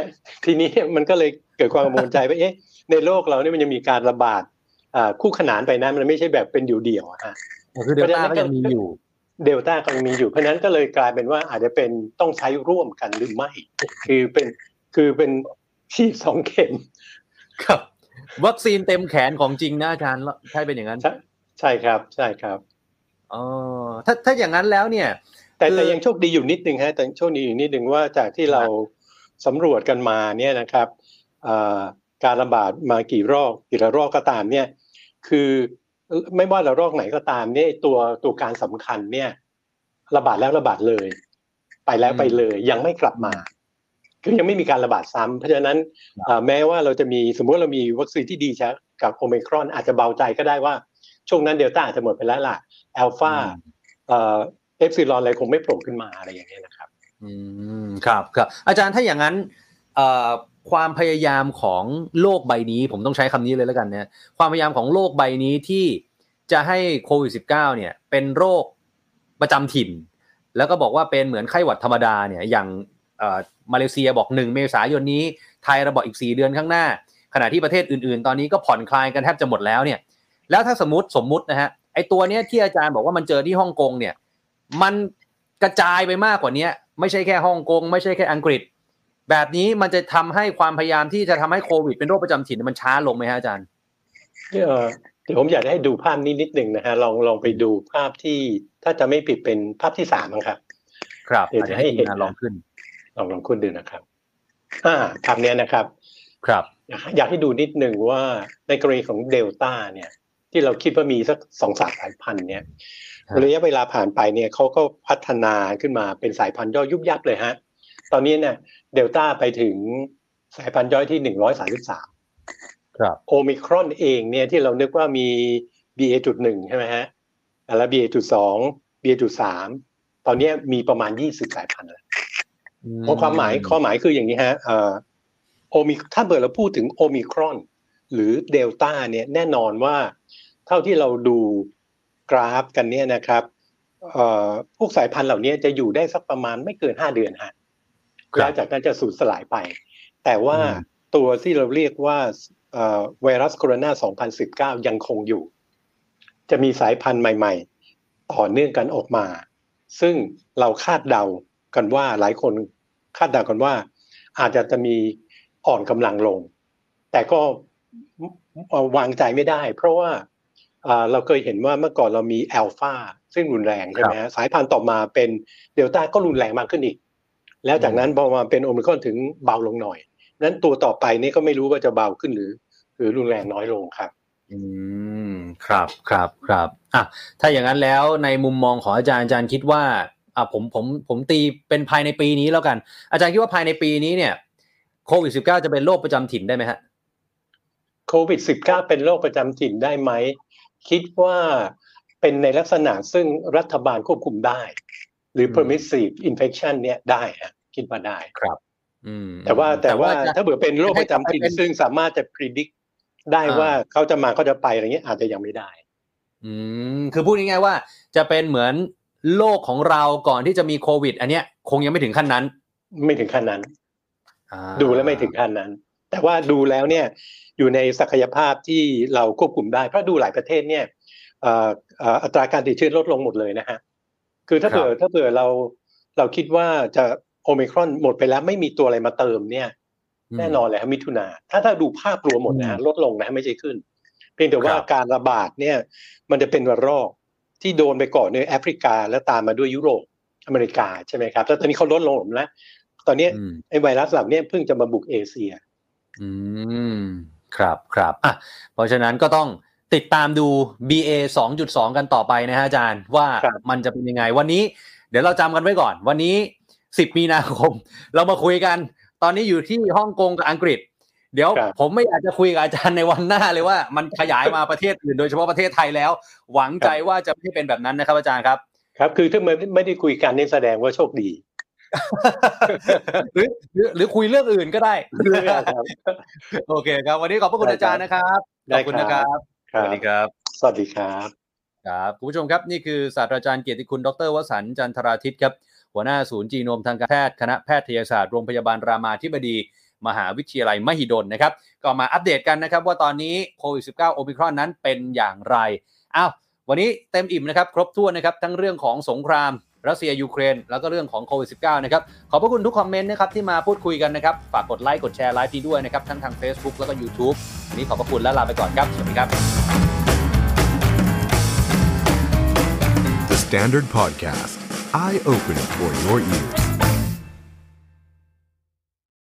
ทีนี้มันก็เลยเกิดความกังวลใจว่าเอ๊ะในโลกเราเนี่ยมันยังมีการระบาดอ่าคู่ขนานไปนะมันไม่ใช่แบบเป็นเดี่ยวๆอะฮะ
คือเดลต้าก็ยังมีอยู่
เดลต้าก็ยังมีอยู่เพราะฉะนั้นก็เลยกลายเป็นว่าอาจจะเป็นต้องใช้ร่วมกันหรือไม่ คือเป็นคือเป็น ฉีดสองเข็ม
ครับ วัคซีนเต็มแขนของจริงนะอาจารย์ใช่เป็นอย่างนั้น
ใช่ใช่ครับ ใช่ครับ
อ๋อถ้าถ้าอย่างนั้นแล้วเนี่ย
แต่
คือ
แต่ยังโชคดีอยู่นิดนึงฮะแต่โชคดีอยู่นิดนึงว่าจากที่เราสำรวจกันมาเนี่ยนะครับอ่าการระบาดมากี่รอบกี่ระรอกก็ตามเนี่ย คือไม่ว่าระรอกไหนก็ตามเนี่ยตัวตัวการสำคัญเนี่ย ระบาดแล้วระบาดเลย ไปแล้วไปเลย ยังไม่กลับมา คือยังไม่มีการระบาดซ้ำเพราะฉะนั้นอ่าแม้ว่าเราจะมีสมมติเรามีวัคซีนที่ดีใช้กับโอมิครอนอาจจะเบาใจก็ได้ว่า ช่วงนั้นเดลต้าอาจจะหมดไปแล้วล่ะอัลฟาเอ่อเอปซิลอนอะไรคงไม่โผล่ขึ้นมาอะไรอย่างเงี้ยนะครับ
อืมครับครับอาจารย์ถ้าอย่างนั้นเอ่อความพยายามของโลกใบนี้ ผมต้องใช้คำนี้เลยแล้วกันเนี่ยความพยายามของโลกใบนี้ที่จะให้โควิด -19 เนี่ย เป็นโรคประจำถิ่น แล้วก็บอกว่าเป็นเหมือนไข้หวัดธรรมดาเนี่ยอย่างเอ่อ มาเลเซียบอกหนึ่งเมษายนนี้ ไทยเราบอกอีก 4 เดือนข้างหน้า ขณะที่ประเทศอื่นๆ ตอนนี้ก็ผ่อนคลายกันแทบจะหมดแล้วเนี่ย แล้วถ้าสมมติสมมุตินะฮะ ไอตัวเนี้ยที่อาจารย์บอกว่ามันเจอที่ฮ่องกงเนี่ย มันกระจายไปมากกว่านี้ไม่ใช่แค่ฮ่องกงไม่ใช่แค่อังกฤษ แบบนี้มันจะทำให้ความพยายามที่จะทำให้โควิดเป็นโรคประจำถิ่นมันช้าลงไหมฮะอาจารย์
เอ่อเดี๋ยวผมอยากให้ดูภาพนี้นิดหนึ่งนะฮะลองลองไปดูภาพที่ถ้าจะไม่ผิดเป็นภาพที่สามมั้งครับ
ครับ
เดี๋ยว
อาจ
จะ
จะ
ให้
ให้
เห็
ที
น
มงานลองขึ้น
ลองลองคุณดูนะครับอ่าภาพเนี้ยนะครับ
ครับ
อยากอยากให้ดูนิดหนึ่งว่าในกรณีของเดลต้าเนี่ย ที่เราคิดว่ามีสักสองสามสายพันธุ์เนี่ย
ครับ
ระยะเวลาผ่านไปเนี่ยเขาก็พัฒนาขึ้นมาเป็นสายพันธุ์ย่อยยุบยับเลยฮะ ตอนนี้เนี่ยเดลต้าไปถึงสายพันธุ์ย่อยที่หนึ่งร้อยสามสิบสาม
ครับ
โอมิครอนเองเนี่ยที่เรานึกว่ามี BA จุดหนึ่งใช่ไหมฮะแล้ว BA จุดสอง BA จุดสามตอนเนี้ยมีประมาณยี่สิบสายพันธุ์แล้ว เพราะความหมายข้อหมายคืออย่างนี้ฮะเอ่อโอมิถ้าเกิดเราพูดถึงโอมิครอน หรือเดลต้าเนี่ยแน่นอนว่า เท่าที่เราดูกราฟกันเนี่ยนะครับเอ่อพวกสายพันธุ์เหล่านี้จะอยู่ได้สักประมาณไม่เกินห้าเดือนฮะ
ครับ
แล้วจากนั้นจะสูญสลายไป แต่ว่า
อืม
ตัวที่เราเรียกว่าเอ่อไวรัสโคโรนา 2019 ยังคงอยู่ จะมีสายพันธุ์ใหม่ ๆ ต่อเนื่องกันออกมา ซึ่งเราคาดเดากันว่าหลายคน คาดเดากันว่า อาจจะจะมีอ่อนกำลังลง แต่ก็เอ่อวางใจไม่ได้ เพราะว่าเอ่อเราเคยเห็นว่าเมื่อก่อนเรามีอัลฟาซึ่งรุนแรงใช่ไหมฮะสายพันธุ์ต่อมาเป็นเดลต้าก็รุนแรงมากขึ้นอีก แล้วจากนั้นพอมาเป็นโอมิครอนถึงเบาลงหน่อยนั้นตัวต่อไปนี่ก็ไม่รู้ว่าจะเบาขึ้นหรือ หรือรุนแรงน้อยลงครับ
อืมครับครับครับอะถ้าอย่างนั้นแล้วในมุมมองของอาจารย์อาจารย์คิดว่า อะผมผมผมตีเป็นภายในปีนี้แล้วกัน อาจารย์คิดว่าภายในปีนี้เนี่ยโควิด -19 จะเป็นโรคประจำถิ่นได้ไหมฮะ
โควิด -19 เป็นโรคประจำถิ่นได้ไหมคิดว่าเป็นในลักษณะซึ่งรัฐบาลควบคุมได้ หรือ
อืม
permissive infection เนี่ยได้ฮะคิดว่าได้
อืม
แต่ว่าแต่ว่า
จะ
ถ้าเผื่อเป็นโรคประจำถิ่น
ให้กลับไปเป็น
ซึ่งสามารถจะ predict ได้
อ่า
ว่าเขาจะมาเขาจะไปอะไรเงี้ยอาจจะยังไม่ได้
อืมคือพูดง่ายๆว่าจะเป็นเหมือน โลกของเราก่อนที่จะมีโควิด อันเนี้ยคงยังไม่ถึงขั้นนั้น
ไม่ถึงขั้นนั้น
อ่า
ดูแล้วไม่ถึงขั้นนั้น แต่ว่าดูแล้วเนี่ยอยู่ในศักยภาพที่เราควบคุมได้เพราะดูหลายประเทศเนี่ยเอ่อเอ่ออัตราการติดเชื้อลดลงหมดเลยนะฮะคือถ้าเผื่อถ้าเผื่อเราเราคิดว่าจะโอมิครอนหมดไปแล้วไม่มีตัวอะไรมาเติมเนี่ย
ม
แน่นอนเลยครับมิถุนาถ้าถ้าดูภาพรวมหมดนะฮะลดลงนะไม่ใช่ขึ้น เพียงแต่ว่า
ครับ
การระบาดเนี่ย มันจะเป็นระลอก ที่โดนไปก่อนในแอฟริกา แล้วตามมาด้วยยุโรปอเมริกาใช่ไหมครับแล้วตอนนี้เขาลดลงแล้วตอนเนี้ย
อืม
ไอ้ไวรัสเหล่านี้เพิ่งจะมาบุกเอเชีย
อืมครับครับอะเพราะฉะนั้นก็ต้องติดตามดู BA 2.2 กันต่อไปนะฮะอาจารย์ ว่า
ครับ
มันจะเป็นยังไง วันนี้ เดี๋ยวเราจำกันไว้ก่อน วันนี้ 10 มีนาคม เรามาคุยกัน ตอนนี้อยู่ที่ฮ่องกงกับอังกฤษ เดี๋ยว
ครับ
ผมไม่อยากจะคุยกับอาจารย์ในวันหน้าเลยว่ามันขยายมาประเทศอื่นโดยเฉพาะประเทศไทยแล้ว หวังใจว่าจะไม่เป็นแบบนั้นนะครับ อาจารย์ครับ
ครับ คือถ้าไม่ไม่ได้คุยกันนี่แสดงว่าโชคดี
หรือหรือหรือคุยเรื่องอื่นก็ได้
เรื่องครับ
โอเคครับ วันนี้ขอบพระคุณ
ได้
อาจารย์นะครับ
ได้
ขอบคุณนะครับ
ค
ส
รับ
วัสดีครับ
สวัสดีครับ
ครับคุณผู้ชมครับนี่คือศาสตราจารย์เกียรติคุณ ดรวสันต์จันทราทิตย์ครับ หัวหน้าศูนย์จีโนมทางการแพทย์คณะแพทยศาสตร์โรงพยาบาลรามาธิบดี มหาวิทยาลัยมหิดลนะครับ ก็มาอัปเดตกันนะครับ ว่าตอนนี้โควิด -19 โอมิครอนนั้นเป็นอย่างไรอ้าววันนี้เต็มอิ่มนะครับครบถ้วนนะครับทั้งเรื่องของสงครามรัสเซียยูเครน แล้วก็เรื่องของโควิด -19 นะครับ ขอบพระคุณทุกคอมเมนต์นะครับที่มาพูดคุยกันนะครับ ฝากกดไลค์กดแชร์ไลฟ์นี้ด้วยนะครับ ทั้งทาง Facebook แล้วก็ YouTube วันนี้ขอบพระคุณและลาไปก่อนครับ สวัสดีครับ
The Standard Podcast, eye opening for your ears.